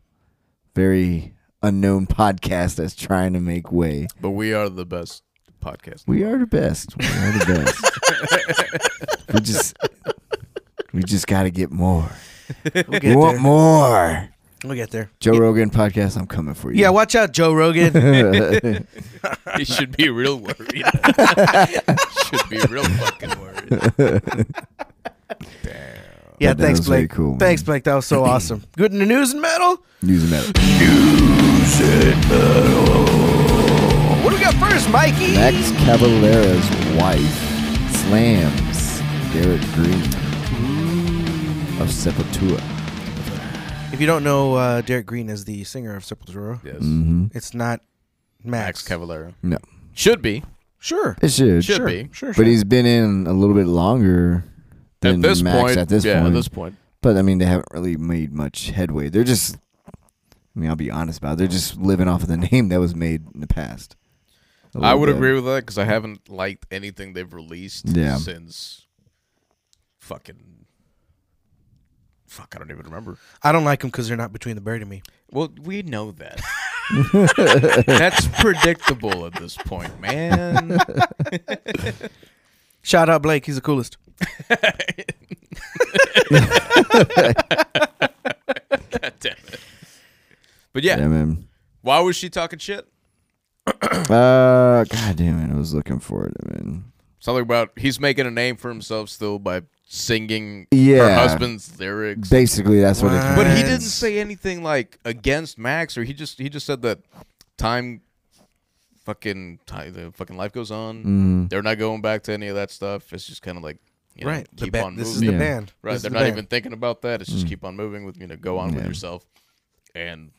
very unknown podcast that's trying to make way. But we are the best podcast. We are the best. We are the best. we just we just got to get more. We'll We want there. more. We'll get there. Joe Rogan podcast. I'm coming for you. Yeah, watch out, Joe Rogan. He should be real worried. should be real fucking worried. Damn. yeah, That thanks, was Blake. cool. Thanks, Blake. That was so awesome. Good in the news and metal. news and metal. News and metal. What do we got first, Mikey? Max Cavalera's wife slams Derrick Green of Sepultura. If you don't know, uh, Derrick Green is the singer of Sepultura. Yes. Mm-hmm. It's not Max Max. Cavalera. No, Should be. Sure. it should. Should sure. be. Sure, sure. But he's been in a little bit longer than At this Max point. at this yeah, point. at this point. But I mean, they haven't really made much headway. They're just, I mean, I'll be honest about it. They're just living off of the name that was made in the past. A I little would bit. agree with that because I haven't liked anything they've released Yeah. since fucking. Fuck, I don't even remember. I don't like them because they're not Between the Buried and Me. Well, we know that. That's predictable at this point, man. Shout out Blake. He's the coolest. God damn it. But yeah, Yeah, man. why was she talking shit? Uh, God damn it. I was looking for it, man. Something about he's making a name for himself still by singing her husband's lyrics. Basically, that's what it What? But he didn't say anything like against Max, or he just he just said that time, fucking time, the fucking life goes on. Mhm. They're not going back to any of that stuff. It's just kind of like you know, right. Keep ba- on this is moving. the Yeah. band. right, This they're the not band. even thinking about that. It's just keep on moving with you know, go on with yourself. And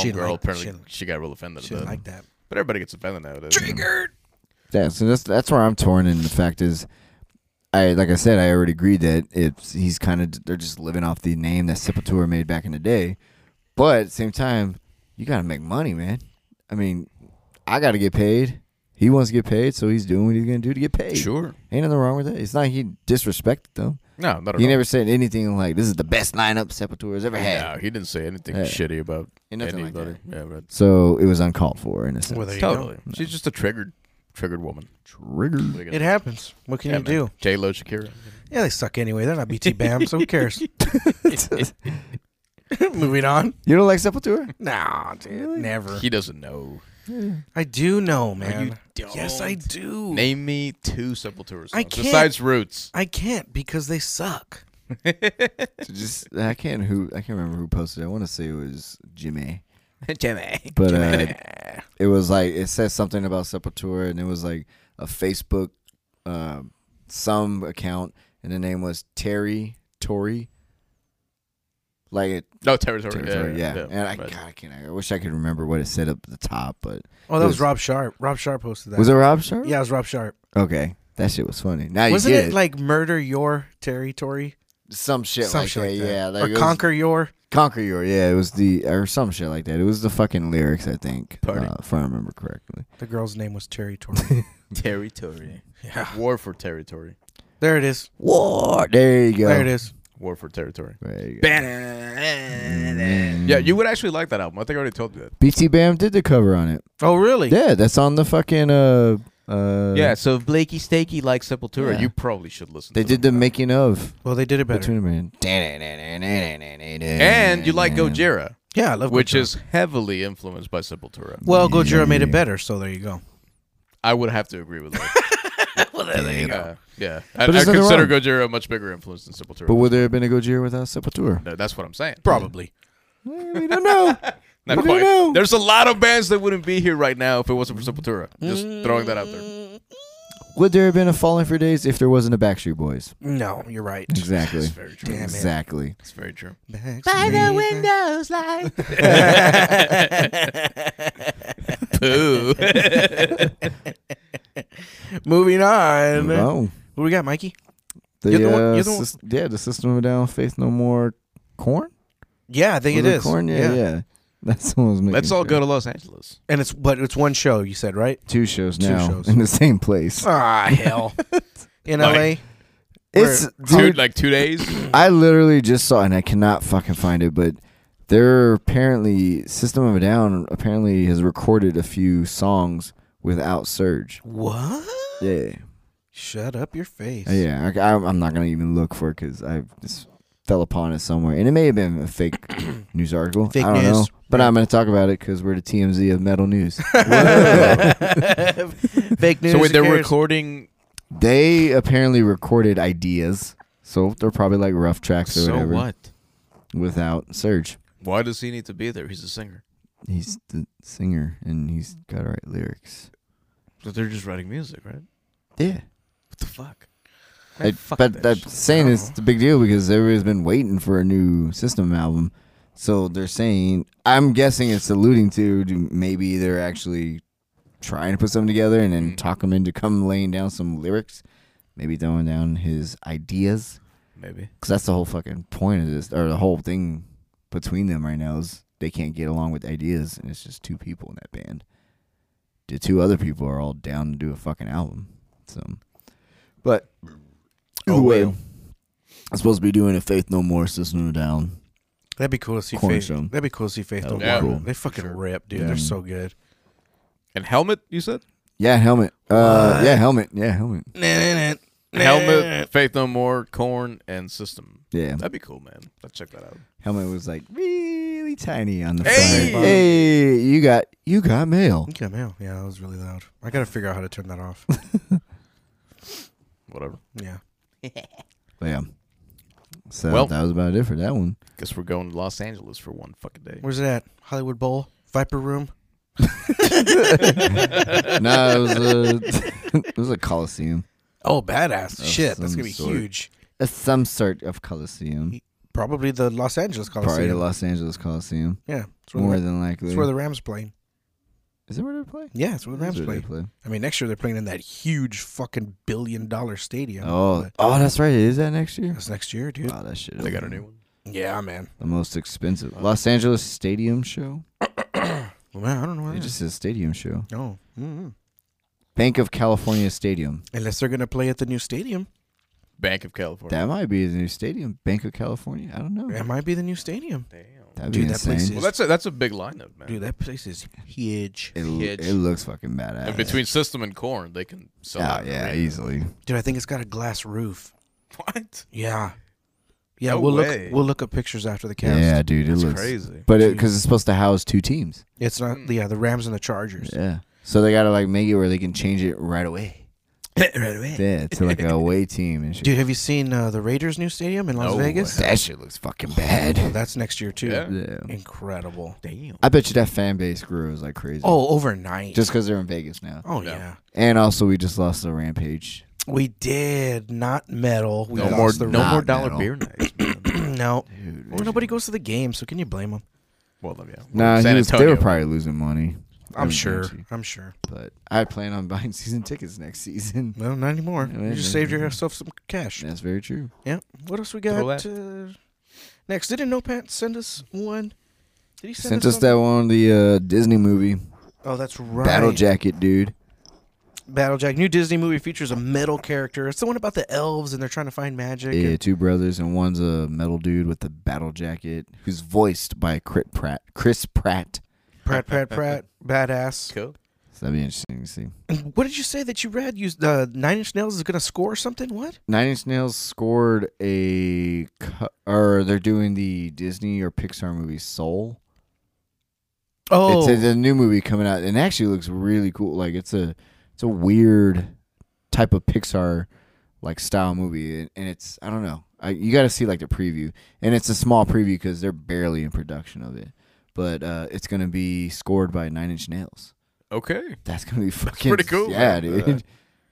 She homegirl liked- apparently she- she, got real offended. She didn't like that. But everybody gets offended nowadays. Triggered. Yeah, so that's that's where I'm torn. And the fact is, I like I said, I already agreed that it's he's kind of they're just living off the name that Sepultura made back in the day. But at the same time, you got to make money, man. I mean, I got to get paid. He wants to get paid, so he's doing what he's gonna do to get paid. Sure. ain't nothing wrong with that. It's not he disrespected them. No, not at He all. never said anything like this is the best lineup Sepultura has ever had. No, he didn't say anything Yeah. shitty about Ain't nothing like anybody. yeah, but So it was uncalled for in a sense. Well, there you go. totally. She's just a triggered, triggered woman. Triggered. It happens. What can Yeah, you man. do? J Lo, Shakira. Yeah, they suck anyway. They're not BT Bam, so who cares? Moving on. You don't like Sepultura? Nah, dude, never. He doesn't know. I do know, man. you don't. Yes, I don't. Name me two Sepultura songs I can't. besides Roots. I can't because they suck. Just I can't who I can't remember who posted. it. I want to say it was Jimmy. Jimmy. But uh, it was like it said something about Sepultura, and it was like a Facebook, uh, some account, and the name was Terry Tory. Like it, No territory. Territory, yeah. yeah. And I, right. God, I can't. I wish I could remember what it said up at the top, but Oh, that was was- Rob Sharp. Rob Sharp posted that. was it Rob Sharp? Yeah, it was Rob Sharp. Okay, that shit was funny. Now Wasn't you it, get it. like murder your territory? some shit Some like shit that. like that. Yeah, like or was- conquer your. Conquer your. Yeah, it was the or some shit like that. It was the fucking lyrics, I think, Party. uh, if I remember correctly. The girl's name was Terry Tory. Territory. yeah. War for territory. There it is. War. There you go. There it is. War for territory. There you go. Mm. Yeah, you would actually like that album. I think I already told you that. BT Bam did the cover on it. Oh, really? Yeah, that's on the fucking uh uh. yeah, so if Blakey Stakey likes Sepultura, Yeah. you probably should listen to. They to did them. the making of Well, they did it better. between man. And you like Gojira, yeah, I love Gojira. which Gojira. is heavily influenced by Sepultura. Well, Gojira made it better, so there you go. I would have to agree with that. well, there you Uh, yeah, I, But I there's nothing consider wrong. Gojira a much bigger influence than Sepultura. But would there have been a Gojira without Sepultura? No, that's what I'm saying. Probably. we don't know. Not We don't quite. know. There's a lot of bands that wouldn't be here right now if it wasn't for Sepultura. Just throwing that out there. Would there have been a Falling for Days if there wasn't a Backstreet Boys? No, you're right. Exactly. That's very true. Damn it. exactly. That's very true. By the windows, Boo. Moving on. Oh, What do we got, Mikey? the, You're the one- uh, you're the one- sys- yeah, the System of a Down, Faith No More, Korn. Yeah, I think Was it is. Korn? Yeah, yeah. That's what I was making. Let's all sure. go to Los Angeles. And it's but it's one show. You said right? Two shows Two now shows. in the same place. Ah, hell. In Like- L.A. It's Two, dude. like two days. I literally just saw, and I cannot fucking find it, but there apparently System of a Down apparently has recorded a few songs without Serj. What? Yeah. Shut up your face. Yeah, I, I, I'm not gonna even look for it because I just fell upon it somewhere, and it may have been a fake news article. Fake I don't know, news. but I'm gonna talk about it because we're the TMZ of metal news. Fake news. So wait, they're cares? recording. they apparently recorded ideas, so they're probably like rough tracks or So whatever what? without Serj. Why does he need to be there? He's a singer. He's the singer and he's got to write lyrics. But they're just writing music, right? Yeah. What the fuck? I, fuck but that shit. saying I it's don't a big deal because everybody's been waiting for a new System album. So they're saying, I'm guessing it's alluding to, to maybe they're actually trying to put something together and then Mm. talk him into come laying down some lyrics, maybe throwing down his ideas. Maybe. Because that's the whole fucking point of this, or the whole thing between them right now is they can't get along with ideas, and it's just two people in that band. The two other people are all down to do a fucking album. So, but Oh, either way, well. I'm supposed to be doing a Faith No More System of a Down. That'd be cool to see Faith. Cornerstone. That'd be cool to see Faith. No More. cool. They fucking Sure. rip, dude. Yeah. They're so good. And helmet, you said? Yeah, helmet. Uh, yeah, helmet. Yeah, helmet. Helmet, Faith No More, Korn, and System. Yeah, That'd be cool, man. Let's check that out. helmet was like really tiny on the Hey! front. Hey, you got you got mail. You got mail. Yeah, that was really loud. I gotta figure out how to turn that off. Whatever. yeah. But yeah. So Well- that was about it for that one. Guess we're going to Los Angeles for one fucking day. Where's it at? Hollywood Bowl, Viper Room. no, it was a it was a coliseum. Oh, badass! Shit, that's gonna be sort. huge. Some sort of coliseum. Probably the Los Angeles Coliseum. Probably the Los Angeles Coliseum. yeah, it's where, More the, than likely. it's where the Rams playing. Is it where they play? Yeah, it's where the Rams where play. they play. I mean, next year they're playing in that huge fucking billion dollar stadium. Oh, But oh, that's right. Is that next year? that's next year, dude. Oh, that shit. They got a new one. Yeah, man. The most expensive Los Angeles Stadium Show. Well, man, I don't know. It it just is. says Stadium Show. Oh, mm Banc of California Stadium. unless they're gonna play at the new stadium. Banc of California. That might be the new stadium. Banc of California. I don't know. That might be the new stadium. Damn. That'd be Dude, that place insane. Well, that's a that's a big lineup, man. Dude, that place is huge. It, Huge. it looks fucking badass. and between System and Korn, they can sell oh, out an yeah, arena. easily. Dude, I think it's got a glass roof. What? Yeah. Yeah, No we'll way. look we'll look up pictures after the cast. Yeah, dude, it That's looks crazy. But because it's supposed to house two teams. It's not hmm. yeah, the Rams and the Chargers. Yeah. So they gotta like make it where they can change it right away. right away. Yeah, to like a away team and shit. Dude, have you seen uh, the Raiders' new stadium in Las No Vegas? way. that shit looks fucking bad. Oh, that's next year too. Yeah. Yeah. Incredible. Damn. I bet you that fan base grows like crazy. Oh, overnight. just because they're in Vegas now. oh Yeah. yeah. And also, we just lost the Rampage. We did not metal. We No lost more the no Not more dollar metal. beer nights. man. no. Dude, Well, nobody goes to the game, so can you blame them? well, yeah. Nah, San he was, they Antonio. were probably losing money. I'm sure. I'm sure. But I plan on buying season tickets next season. No, not anymore. Yeah, you just saved yeah. yourself some cash. That's very true. Yeah. What else we got? Uh, next, didn't No Pants send us one? Did he send Sent us one? that one, the uh, Disney movie, Oh, that's right. Battle Jacket, dude. Battle Jack. New Disney movie features a metal character. It's the one about the elves and they're trying to find magic. Yeah, and- two brothers, and one's a metal dude with the battle jacket, who's voiced by Crit Pratt. Chris Pratt. Pratt, Pratt, Pratt. Badass. Cool. So that'd be interesting to see. And What did you say that you read? You uh, Nine Inch Nails is going to score something? What? Nine Inch Nails scored a, cu- or they're doing the Disney or Pixar movie Soul. Oh, It's a, the new movie coming out, and it actually looks really cool. Like it's a, it's a weird type of Pixar like style movie, and, and it's I don't know. I, you got to see like the preview, and it's a small preview because they're barely in production of it. But uh, it's gonna be scored by Nine Inch Nails. Okay. That's gonna be fucking pretty cool, Yeah, man. dude, Yeah.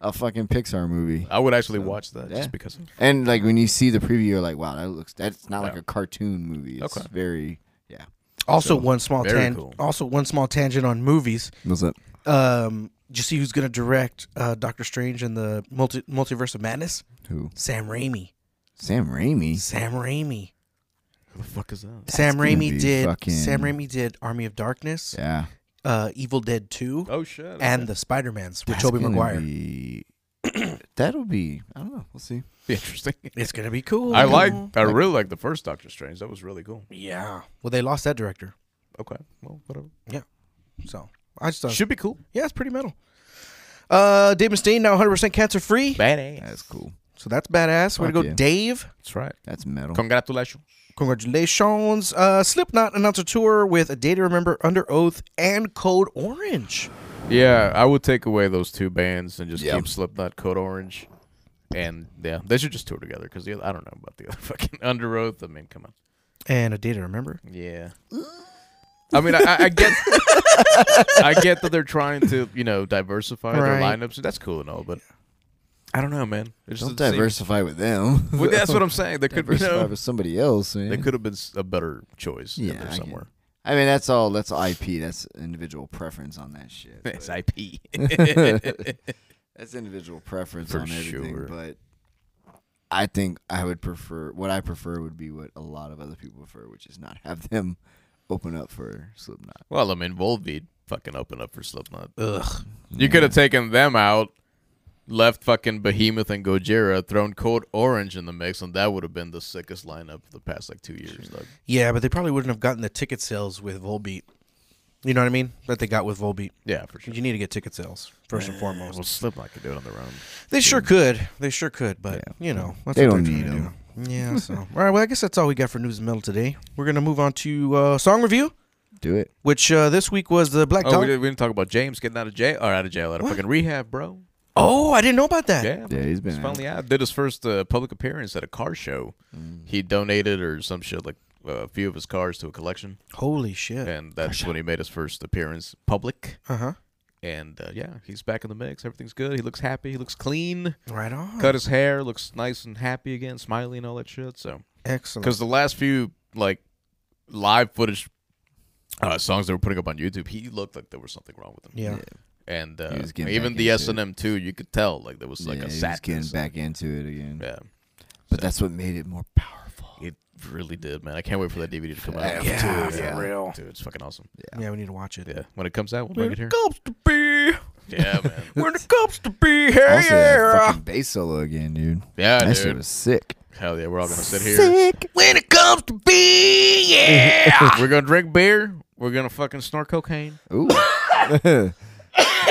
a fucking Pixar movie. I would actually So, watch that yeah. just because of And like when you see the preview, you're like, wow, that looks. That's not like a cartoon movie. It's Okay. very yeah. also so, one small very tan- cool. Also one small tangent on movies. What's that? Um, did you see who's going to direct uh, Doctor Strange and the multi- Multiverse of Madness? Who? Sam Raimi. Sam Raimi. Sam Raimi. Who the fuck is that? Sam gonna Raimi be did. fucking- Sam Raimi did Army of Darkness, Yeah. uh, Evil Dead Two, Oh shit. and the Spider Mans with That's Tobey gonna Maguire. be- that'll be. I don't know. We'll see. be interesting. It's gonna be cool. I like. I really like the first Doctor Strange. That was really cool. Yeah. Well, they lost that director, Okay. Well, whatever. Yeah. So I just thought, Should be cool. yeah, it's pretty metal. Uh, Dave Mustaine now 100% cancer free. Badass. That's cool. So that's badass. Way to go, yeah. Dave. That's right. That's metal. Congratulations. Congratulations. Uh, Slipknot announced a tour with a day to remember, Underoath, and Code Orange. Yeah, I would take away those two bands and just Yep. keep Slipknot, Code Orange, and yeah, they should just tour together because I don't know about the other fucking Underoath. I mean, come on. And a day to remember. Yeah. I mean, I, I I get, I get that they're trying to, you know, diversify their Right. lineups. That's cool and all, but I don't know, man. It just Don't seem- diversify with them. Well, that's what I'm saying. They could, you diversify with somebody else, man. they could have been s- a better choice in Yeah, there get somewhere. I mean, that's all. That's IP. That's individual preference on that shit. It's IP. That's individual preference For on everything, sure. but I think I would prefer what I prefer would be what a lot of other people prefer, which is not have them open up for Slipknot. well, I mean, Volbeat fucking opened up for Slipknot. Ugh. You could have taken them out, left fucking Behemoth and Gojira, thrown Code Orange in the mix, and that would have been the sickest lineup of the past like two years. Like, Yeah, but they probably wouldn't have gotten the ticket sales with Volbeat. You know what I mean? That they got with Volbeat. yeah, for sure. You need to get ticket sales first and foremost. Well, Slipknot could do it on their own. They sure could. They sure could. But you know, that's They what don't they're need trying to do. Yeah. So all right. Well, I guess that's all we got for news and metal today. We're gonna move on to uh, song review, Do it. which uh, this week was the Black Oh, Dog. we, did, we didn't talk about James getting out of jail or out of jail, out of What? fucking rehab, bro. Oh, I didn't know about that. Yeah, Yeah, he's been He's finally out. Did his first uh, public appearance at a car show. Mm. He donated or some shit like uh, a few of his cars to a collection, Holy shit. and that's when he made his first appearance public. Uh huh. And uh, yeah, he's back in the mix. Everything's good. He looks happy. He looks clean. Right on. Cut his hair. Looks nice and happy again, smiley and all that shit. So Excellent. because the last few like live footage uh, songs they were putting up on YouTube, he looked like there was something wrong with him. Yeah. And uh, He was getting even the S and M too, you could tell like there was like yeah, a he's sadness. getting back into it again. Yeah, But that's what made it more powerful. it really did, man. I can't wait for that DVD to come out. Yeah, Dude, for real. dude, it's fucking awesome. Yeah, yeah, we need to watch it. Yeah, when it comes out, we'll When bring it here. it comes to be, Yeah, man. when it comes to be, here, Also, that yeah. fucking bass solo again, dude. Yeah, that dude. shit was sick. Hell yeah, we're all gonna sit here. Sick. When it comes to be, yeah. We're gonna drink beer. We're gonna fucking snort cocaine. Ooh.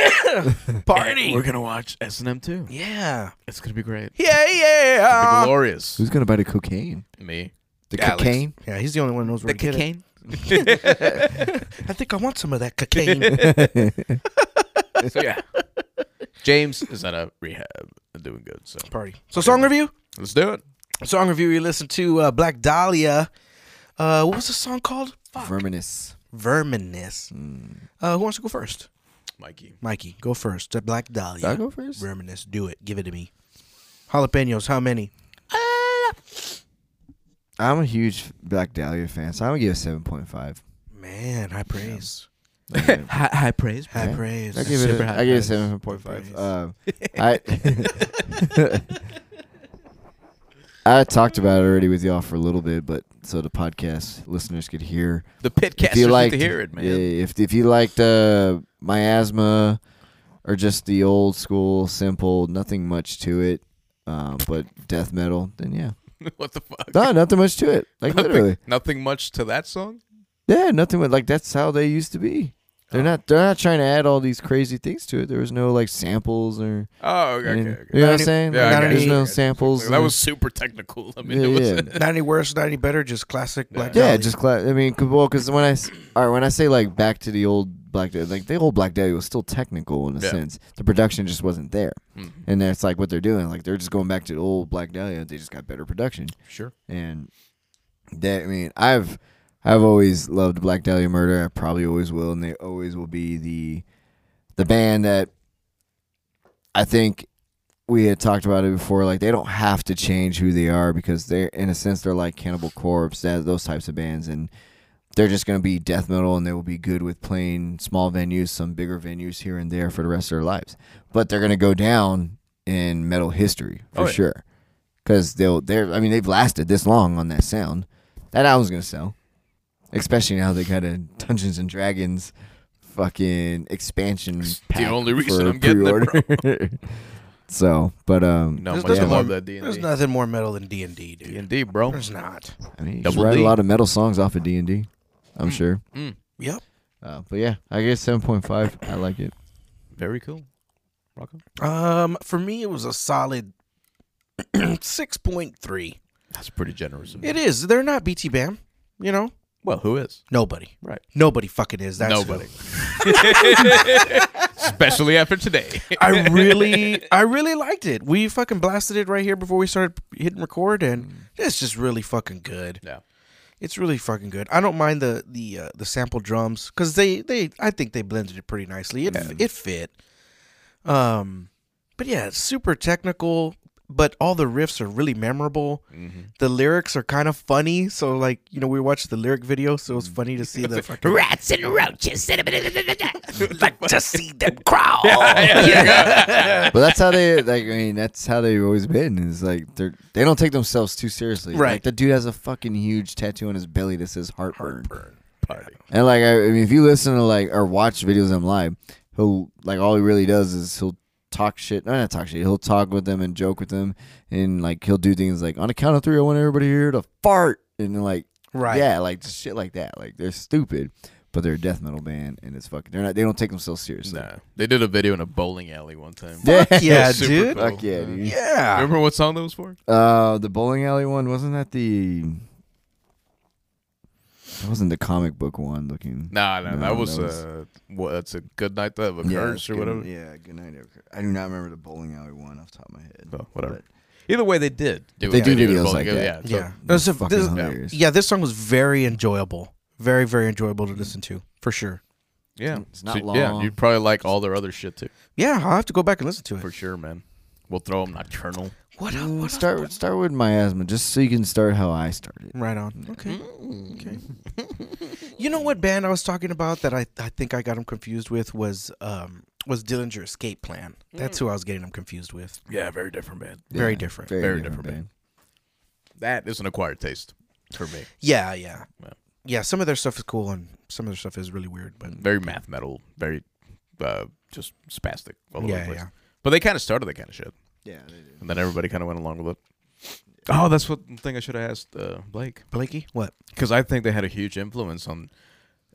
Party. We're gonna watch S and M too. yeah. It's gonna be great. Yeah, It'll yeah. be glorious. Who's gonna buy the cocaine? Me. The Alex. cocaine? Yeah, he's the only one who knows where The to get it. cocaine. I think I want some of that cocaine. so yeah, James is at a rehab, and doing good. So Party. So song review. let's do it. Song review. We listened to uh, Black Dahlia. Uh, what was the song called? Fuck. Verminous. Verminous. Uh, who wants to go first? Mikey. Mikey, go first. The Black Dahlia. I go first? Verminous. Do it. Give it to me. Jalapenos. How many? I'm a huge Black Dahlia fan, so I'm gonna give it seven point five. Man, high praise. high, high praise. High Yeah. praise. I give Super it. high I give it praise. seven point five. Praise. Uh, I I talked about it already with y'all for a little bit, but so the podcast listeners could hear. The pit If you liked, to hear it, man. Yeah, if if you liked uh, miasma or just the old school, simple, nothing much to it, um, but death metal, then yeah, what the fuck? no, nothing much to it. Like nothing, literally, nothing much to that song. yeah, nothing. But like that's how they used to be. They're Oh. not. They're not trying to add all these crazy things to it. There was no like samples or. Oh, okay, and- okay, okay. You know what I'm saying? Yeah, I Like, there's it. no I got it. samples. That was super technical. I mean, Yeah, it was. yeah. Not any worse, not any better. Just classic Black Yeah, Dahlia. just cla- I mean, well, because when I s- all right, when I say like back to the old Black Dahlia, like the old Black Dahlia was still technical in a Yeah. sense. The production just wasn't there, Mhm. and that's like what they're doing. Like they're just going back to the old Black Dahlia. They just got better production, Sure. and that I mean, I've I've always loved Black Dahlia Murder. I probably always will, and they always will be the the band that I think we had talked about it before. Like they don't have to change who they are because they're in a sense they're like Cannibal Corpse, that those types of bands, and they're just gonna be death metal and they will be good with playing small venues, some bigger venues here and there for the rest of their lives. But they're gonna go down in metal history for Oh, yeah. sure because they'll they're I mean they've lasted this long on that sound. That album's gonna sell, especially now they got a Dungeons and Dragons fucking expansion. the only reason for I'm getting it, pre-order. so, but um, No, There's much nothing more- that D&D. nothing more metal than D and D, dude. D and D, bro. There's not. I mean, you just write D. a lot of metal songs off of D and D. I'm sure. Mm, Yep. Uh, but yeah, I guess seven point five. I like it. very cool. Rocco? Um, for me, it was a solid six point three. That's pretty generous. Of. It is. They're not BT Bam. You know, Well, who is? nobody. Right. Nobody fucking is. That's. Nobody. Especially after today. I really, I really liked it. We fucking blasted it right here before we started hitting record, and it's just really fucking good. yeah. It's really fucking good. I don't mind the the uh, the sample drums because they they I think they blended it pretty nicely. It it fit. Um, but yeah, super technical. But all the riffs are really memorable. Mm-hmm. The lyrics are kind of funny. So like you know we watched the lyric video, so it's mm. funny to see the fucking Rats and roaches. like to see them crawl. But that's how they like. I mean, that's how they've always been. Is like they're they don't take themselves too seriously. Right. Like the dude has a fucking huge tattoo on his belly that says heartburn. Party. And like I, I mean, if you listen to like or watch videos of him live, he'll like all he really does is he'll talk shit. No, not talk shit. He'll talk with them and joke with them, and like he'll do things like on a count of three, I want everybody here to fart, and like Right. yeah, like just shit like that. Like they're stupid, but they're a death metal band, and it's fucking. They're not. They don't take themselves seriously. Nah. They did a video in a bowling alley one time. Yeah, yeah, Super dude. cool. Fuck yeah, dude. Yeah. Remember what song that was for? Uh, the bowling alley one wasn't that the. That wasn't the comic book one looking. Nah, nah, No, that was, that was- uh, what? That's a good night of a curse or good, whatever. Yeah, good night. Erica. I do not remember the bowling alley one off the top of my head. Oh, whatever. But- Either way, they did. Do They a do video in a videos bowling like that. Yeah. so- yeah. This, is- this- hilarious. yeah, this song was very enjoyable. Very, very enjoyable to listen to, for sure. Yeah. It's not So, Yeah, you'd probably like all their other shit too. Yeah, I'll have to go back and listen to it. For sure, man. We'll throw them nocturnal. What? Mm, what start start with miasma, just so you can start how I started. Right on. Okay. Okay. you know what band I was talking about that I, I think I got them confused with was um was Dillinger Escape Plan. That's who I was getting them confused with. Yeah, very different, man. Very Yeah, different. Very, Very different, different, band. That is an acquired taste for me. Yeah, yeah. Yeah. Yeah, some of their stuff is cool and some of their stuff is really weird, but Very math metal. Very uh, just spastic all over yeah, the place. yeah. But they kind of started that kind of shit, Yeah, they did. and then everybody kind of went along with it. Oh, that's what thing I should have asked uh, Blake Blakey, what? because I think they had a huge influence on.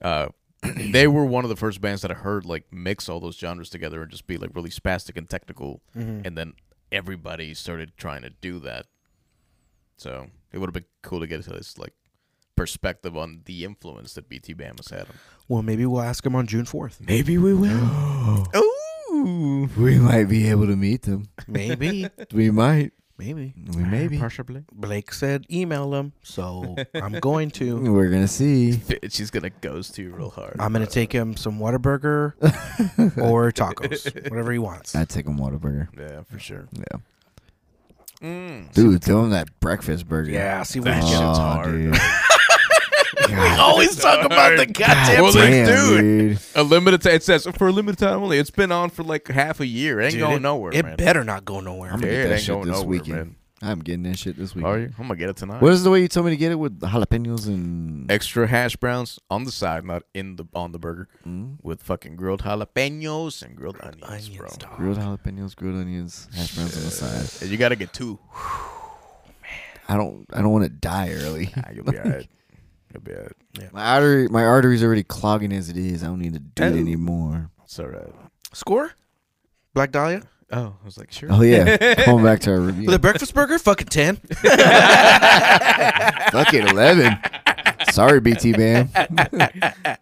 Uh, they were one of the first bands that I heard like mix all those genres together and just be like really spastic and technical, and then everybody started trying to do that. So it would have been cool to get to this like perspective on the influence that BT Bam has had. on- Well, maybe we'll ask him on June 4th. Maybe we will. Ooh, We might be able to meet them. Maybe. We might. maybe. We maybe. possibly. Blake said email them, so I'm going to. We're gonna see. She's gonna ghost you real hard. I'm gonna take him some Whataburger or tacos, whatever he wants. I'd take a Whataburger. Yeah, for sure. Yeah, Mm. dude, throw him that breakfast burger. Yeah, see what That he shit's gets. hard. Dude. Always talk about the goddamn Well, thing. Damn, dude. dude. A limited time. It says for a limited time only. It's been on for like half a year. It ain't Dude, going it- nowhere, It man. better not go nowhere. I'm gonna Yeah, get it that shit this nowhere, weekend. man. I'm getting that shit this weekend. Are you? I'm gonna get it tonight. What is the way you told me to get it with jalapenos and Extra hash browns on the side, not in the on the burger, Mm. with fucking grilled jalapenos and grilled onions, Onions, bro. dog. grilled jalapenos, grilled onions, hash browns on the side? And you gotta get two. I don't. I don't want to die early. Ah, you'll be alright. You'll be alright. My artery, my arteries already clogging as it is. I don't need to do it Oh. anymore. It's alright. Score? Black Dahlia? Oh, I was like, sure. Oh yeah, going back to our review. The breakfast burger? Fucking 10. fucking eleven. Sorry, BT man.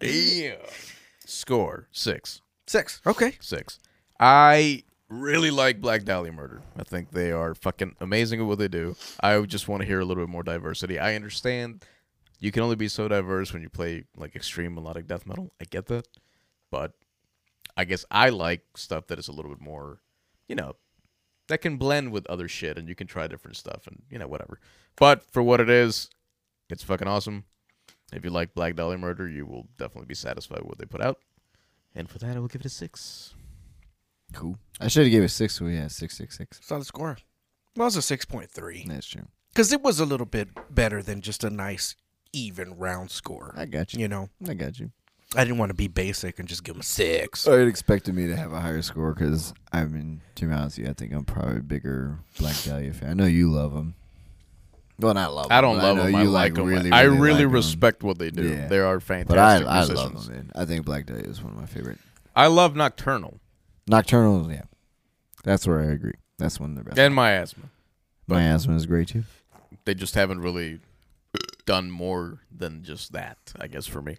yeah. Score six. Six. Okay. Six. I really like Black Dahlia Murder. I think they are fucking amazing at what they do. I just want to hear a little bit more diversity. I understand you can only be so diverse when you play like extreme melodic death metal. I get that. But I guess I like stuff that is a little bit more, you know, that can blend with other shit and you can try different stuff and, you know, whatever. But for what it is, it's fucking awesome. If you like Black Dahlia Murder, you will definitely be satisfied with what they put out. And for that, I will give it a six. Cool. I should have gave it six. So yeah, six, six, six. Solid score. Well, it was a 6.3. That's true. Because it was a little bit better than just a nice, even round score. I got you. You know, I got you. I didn't want to be basic and just give him a six. I had expected me to have a higher score because I mean, to be honest, with you, I think I'm probably a bigger Black Dahlia fan. I know you love them. Well, not love. I don't 'em, love know them. I you like them. Really, I really really like 'em. respect what they do. Yeah. They are fantastic But I, I love them, man. I think Black Dahlia is one of my favorite. I love Nocturnal. Nocturnal, yeah. That's where I agree. That's one of the best. And Miasma. My asthma is great too. They just haven't really done more than just that, I guess, for me.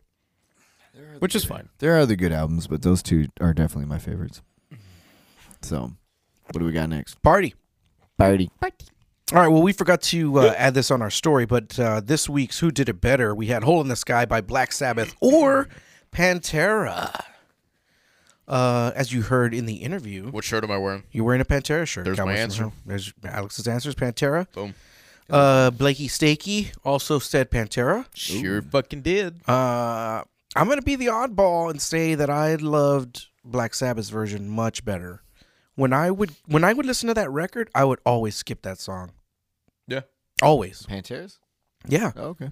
Which is fine. There are other good albums, but those two are definitely my favorites. So, what do we got next? Party. Party. Party. All right. Well, we forgot to uh, add this on our story, but uh, this week's Who Did It Better? We had Hole in the Sky by Black Sabbath or Pantera. Uh, as you heard in the interview, What shirt am I wearing? you're wearing a Pantera shirt. There's my Cowboys answer. Hell. There's Alex's answer is Pantera. Boom. Uh, Blakey Stakey also said Pantera. Sure fucking did. Uh, I'm gonna be the oddball and say that I loved Black Sabbath's version much better. When I would when I would listen to that record, I would always skip that song. Yeah. Always. Panteras? Yeah. Oh, okay.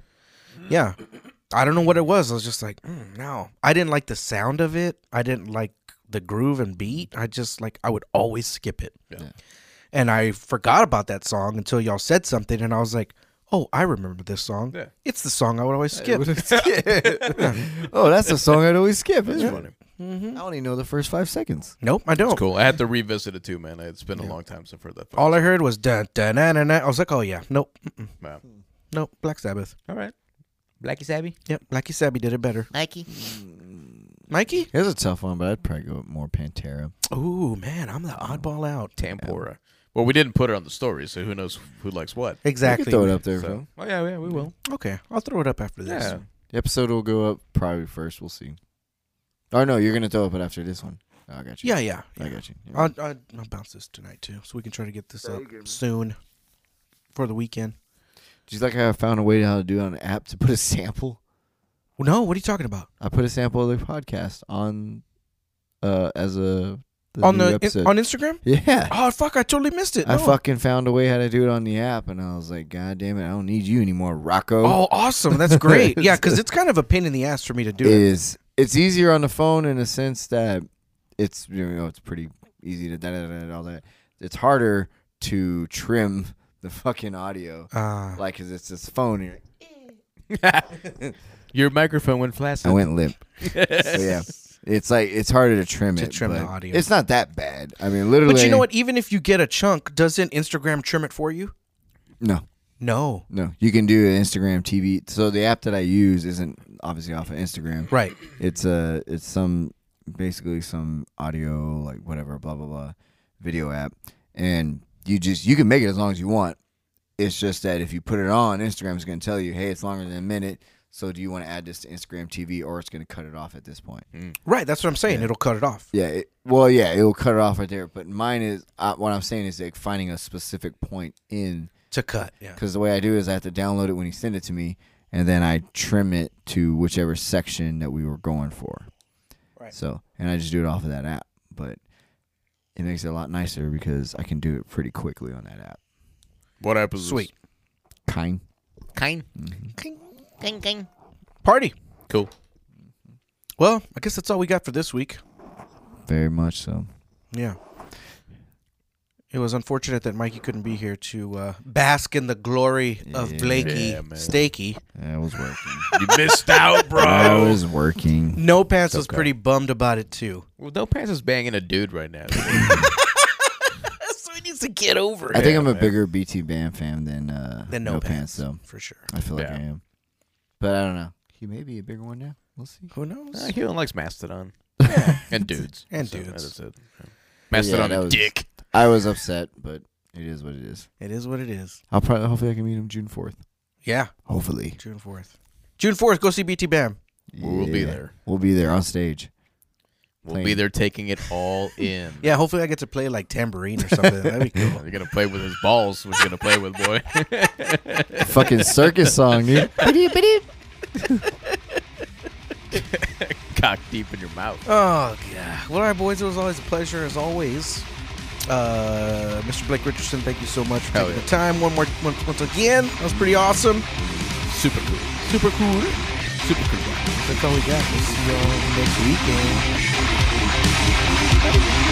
Yeah. I don't know what it was. I was just like, mm, no. I didn't like the sound of it. I didn't like the groove and beat. I just like I would always skip it. Yeah. And I forgot about that song until y'all said something and I was like, "Oh, I remember this song. Yeah. It's the song I would always skip." oh, that's the song I'd always skip. It's It's funny. funny. I only know the first five seconds. nope, I don't. It's cool. I had to revisit it too, man. It's been a long time since I've heard that. All I heard was dun dun dun dun. dun. I was like, "Oh yeah, nope, mm-mm. Wow. nope." Black Sabbath. All right. Blackie Sabby. Yep, Blackie Sabby did it better. Mikey. Mikey? It's a tough one, but I'd probably go with more Pantera. Ooh man, I'm the oddball out. Tampora. Well, we didn't put it on the story, so who knows who likes what. We Exactly. throw it up there, So, Phil. oh yeah, yeah, we will. Okay, I'll throw it up after this. Yeah. The episode will go up probably first. We'll see. Or no, you're gonna throw it up it after this one. Oh, I got you. Yeah, yeah. I yeah. got you. I'll, I'll, I'll bounce this tonight too, so we can try to get this up soon for the weekend. Do you like how I found a way how to do it on an app to put a sample? Well, no, what are you talking about? I put a sample of the podcast on uh as a the on the in, on Instagram? yeah. Oh fuck, I totally missed it. I fucking found a way how to do it on the app, and I was like, God damn it, I don't need you anymore, Rocco. Oh, awesome! That's great. yeah, because it's kind of a pain in the ass for me to do it. is it's easier on the phone in a sense that it's you know it's pretty easy to da da da da, all that. It's harder to trim the fucking audio, Uh, like 'cause it's this phone. And you're like, Your microphone went flaccid. I went limp. so yeah, it's like it's harder to trim it. To it. trim the but audio. It's not that bad. I mean, literally. but you know what? Even if you get a chunk, doesn't Instagram trim it for you? No, No. no. You can do an Instagram TV. So the app that I use isn't obviously off of Instagram. Right. It's uh it's some basically some audio like whatever blah blah blah video app and you just you can make it as long as you want. It's just that if you put it on, Instagram, Instagram's going to tell you, "Hey, it's longer than a minute. So do you want to add this to Instagram TV or it's going to cut it off at this point?" Right. That's what I'm saying. It'll cut it off. Yeah, it, well, yeah, it'll cut it off right there. But mine is uh, what I'm saying is like finding a specific point in To cut. Yeah. because the way I do is I have to download it when you send it to me, and then I trim it to whichever section that we were going for. Right. So, and I just do it off of that app, but it makes it a lot nicer because I can do it pretty quickly on that app. What app is this? Sweet. Kind. Kind. King. King, king. Party. Cool. Well, I guess that's all we got for this week. Very much so. Yeah. It was unfortunate that Mikey couldn't be here to uh, bask in the glory of Yeah. Blakey Yeah, man. Stakey. I was working. You missed out, bro. I was working. No Pants was pretty bummed about it too. Well, No Pants is banging a dude right now. so he needs to get over it. I think Yeah, I'm a man. bigger BT Bam fan than uh, Then no, no pants, pants though. for sure. I feel like Yeah. I am, but I don't know. He may be a bigger one now. We'll see. Who knows? uh, he only likes Mastodon and dudes And So, dudes. That's it. Mastodon that and was- dick. I was upset, but it is what it is. It is what it is. I'll probably hopefully I can meet him June fourth. Yeah, Hopefully, June fourth. June fourth, go see BT Bam. We'll be Yeah. there. We'll be there on stage. We'll be there taking it all in. Yeah, hopefully I get to play like tambourine or something. That'd be cool. You're gonna play with his balls. What you gonna play with, boy? Fucking circus song, dude. Cock deep in your mouth. Oh yeah. Well, all right, boys. It was always a pleasure, as always. Uh, Mr. Blake Richardson, thank you so much for Hell taking yeah. the time one more once, once again. That was pretty awesome. Super cool. Super cool. Super cool. That's all we got. We'll see y'all next weekend. Thank you.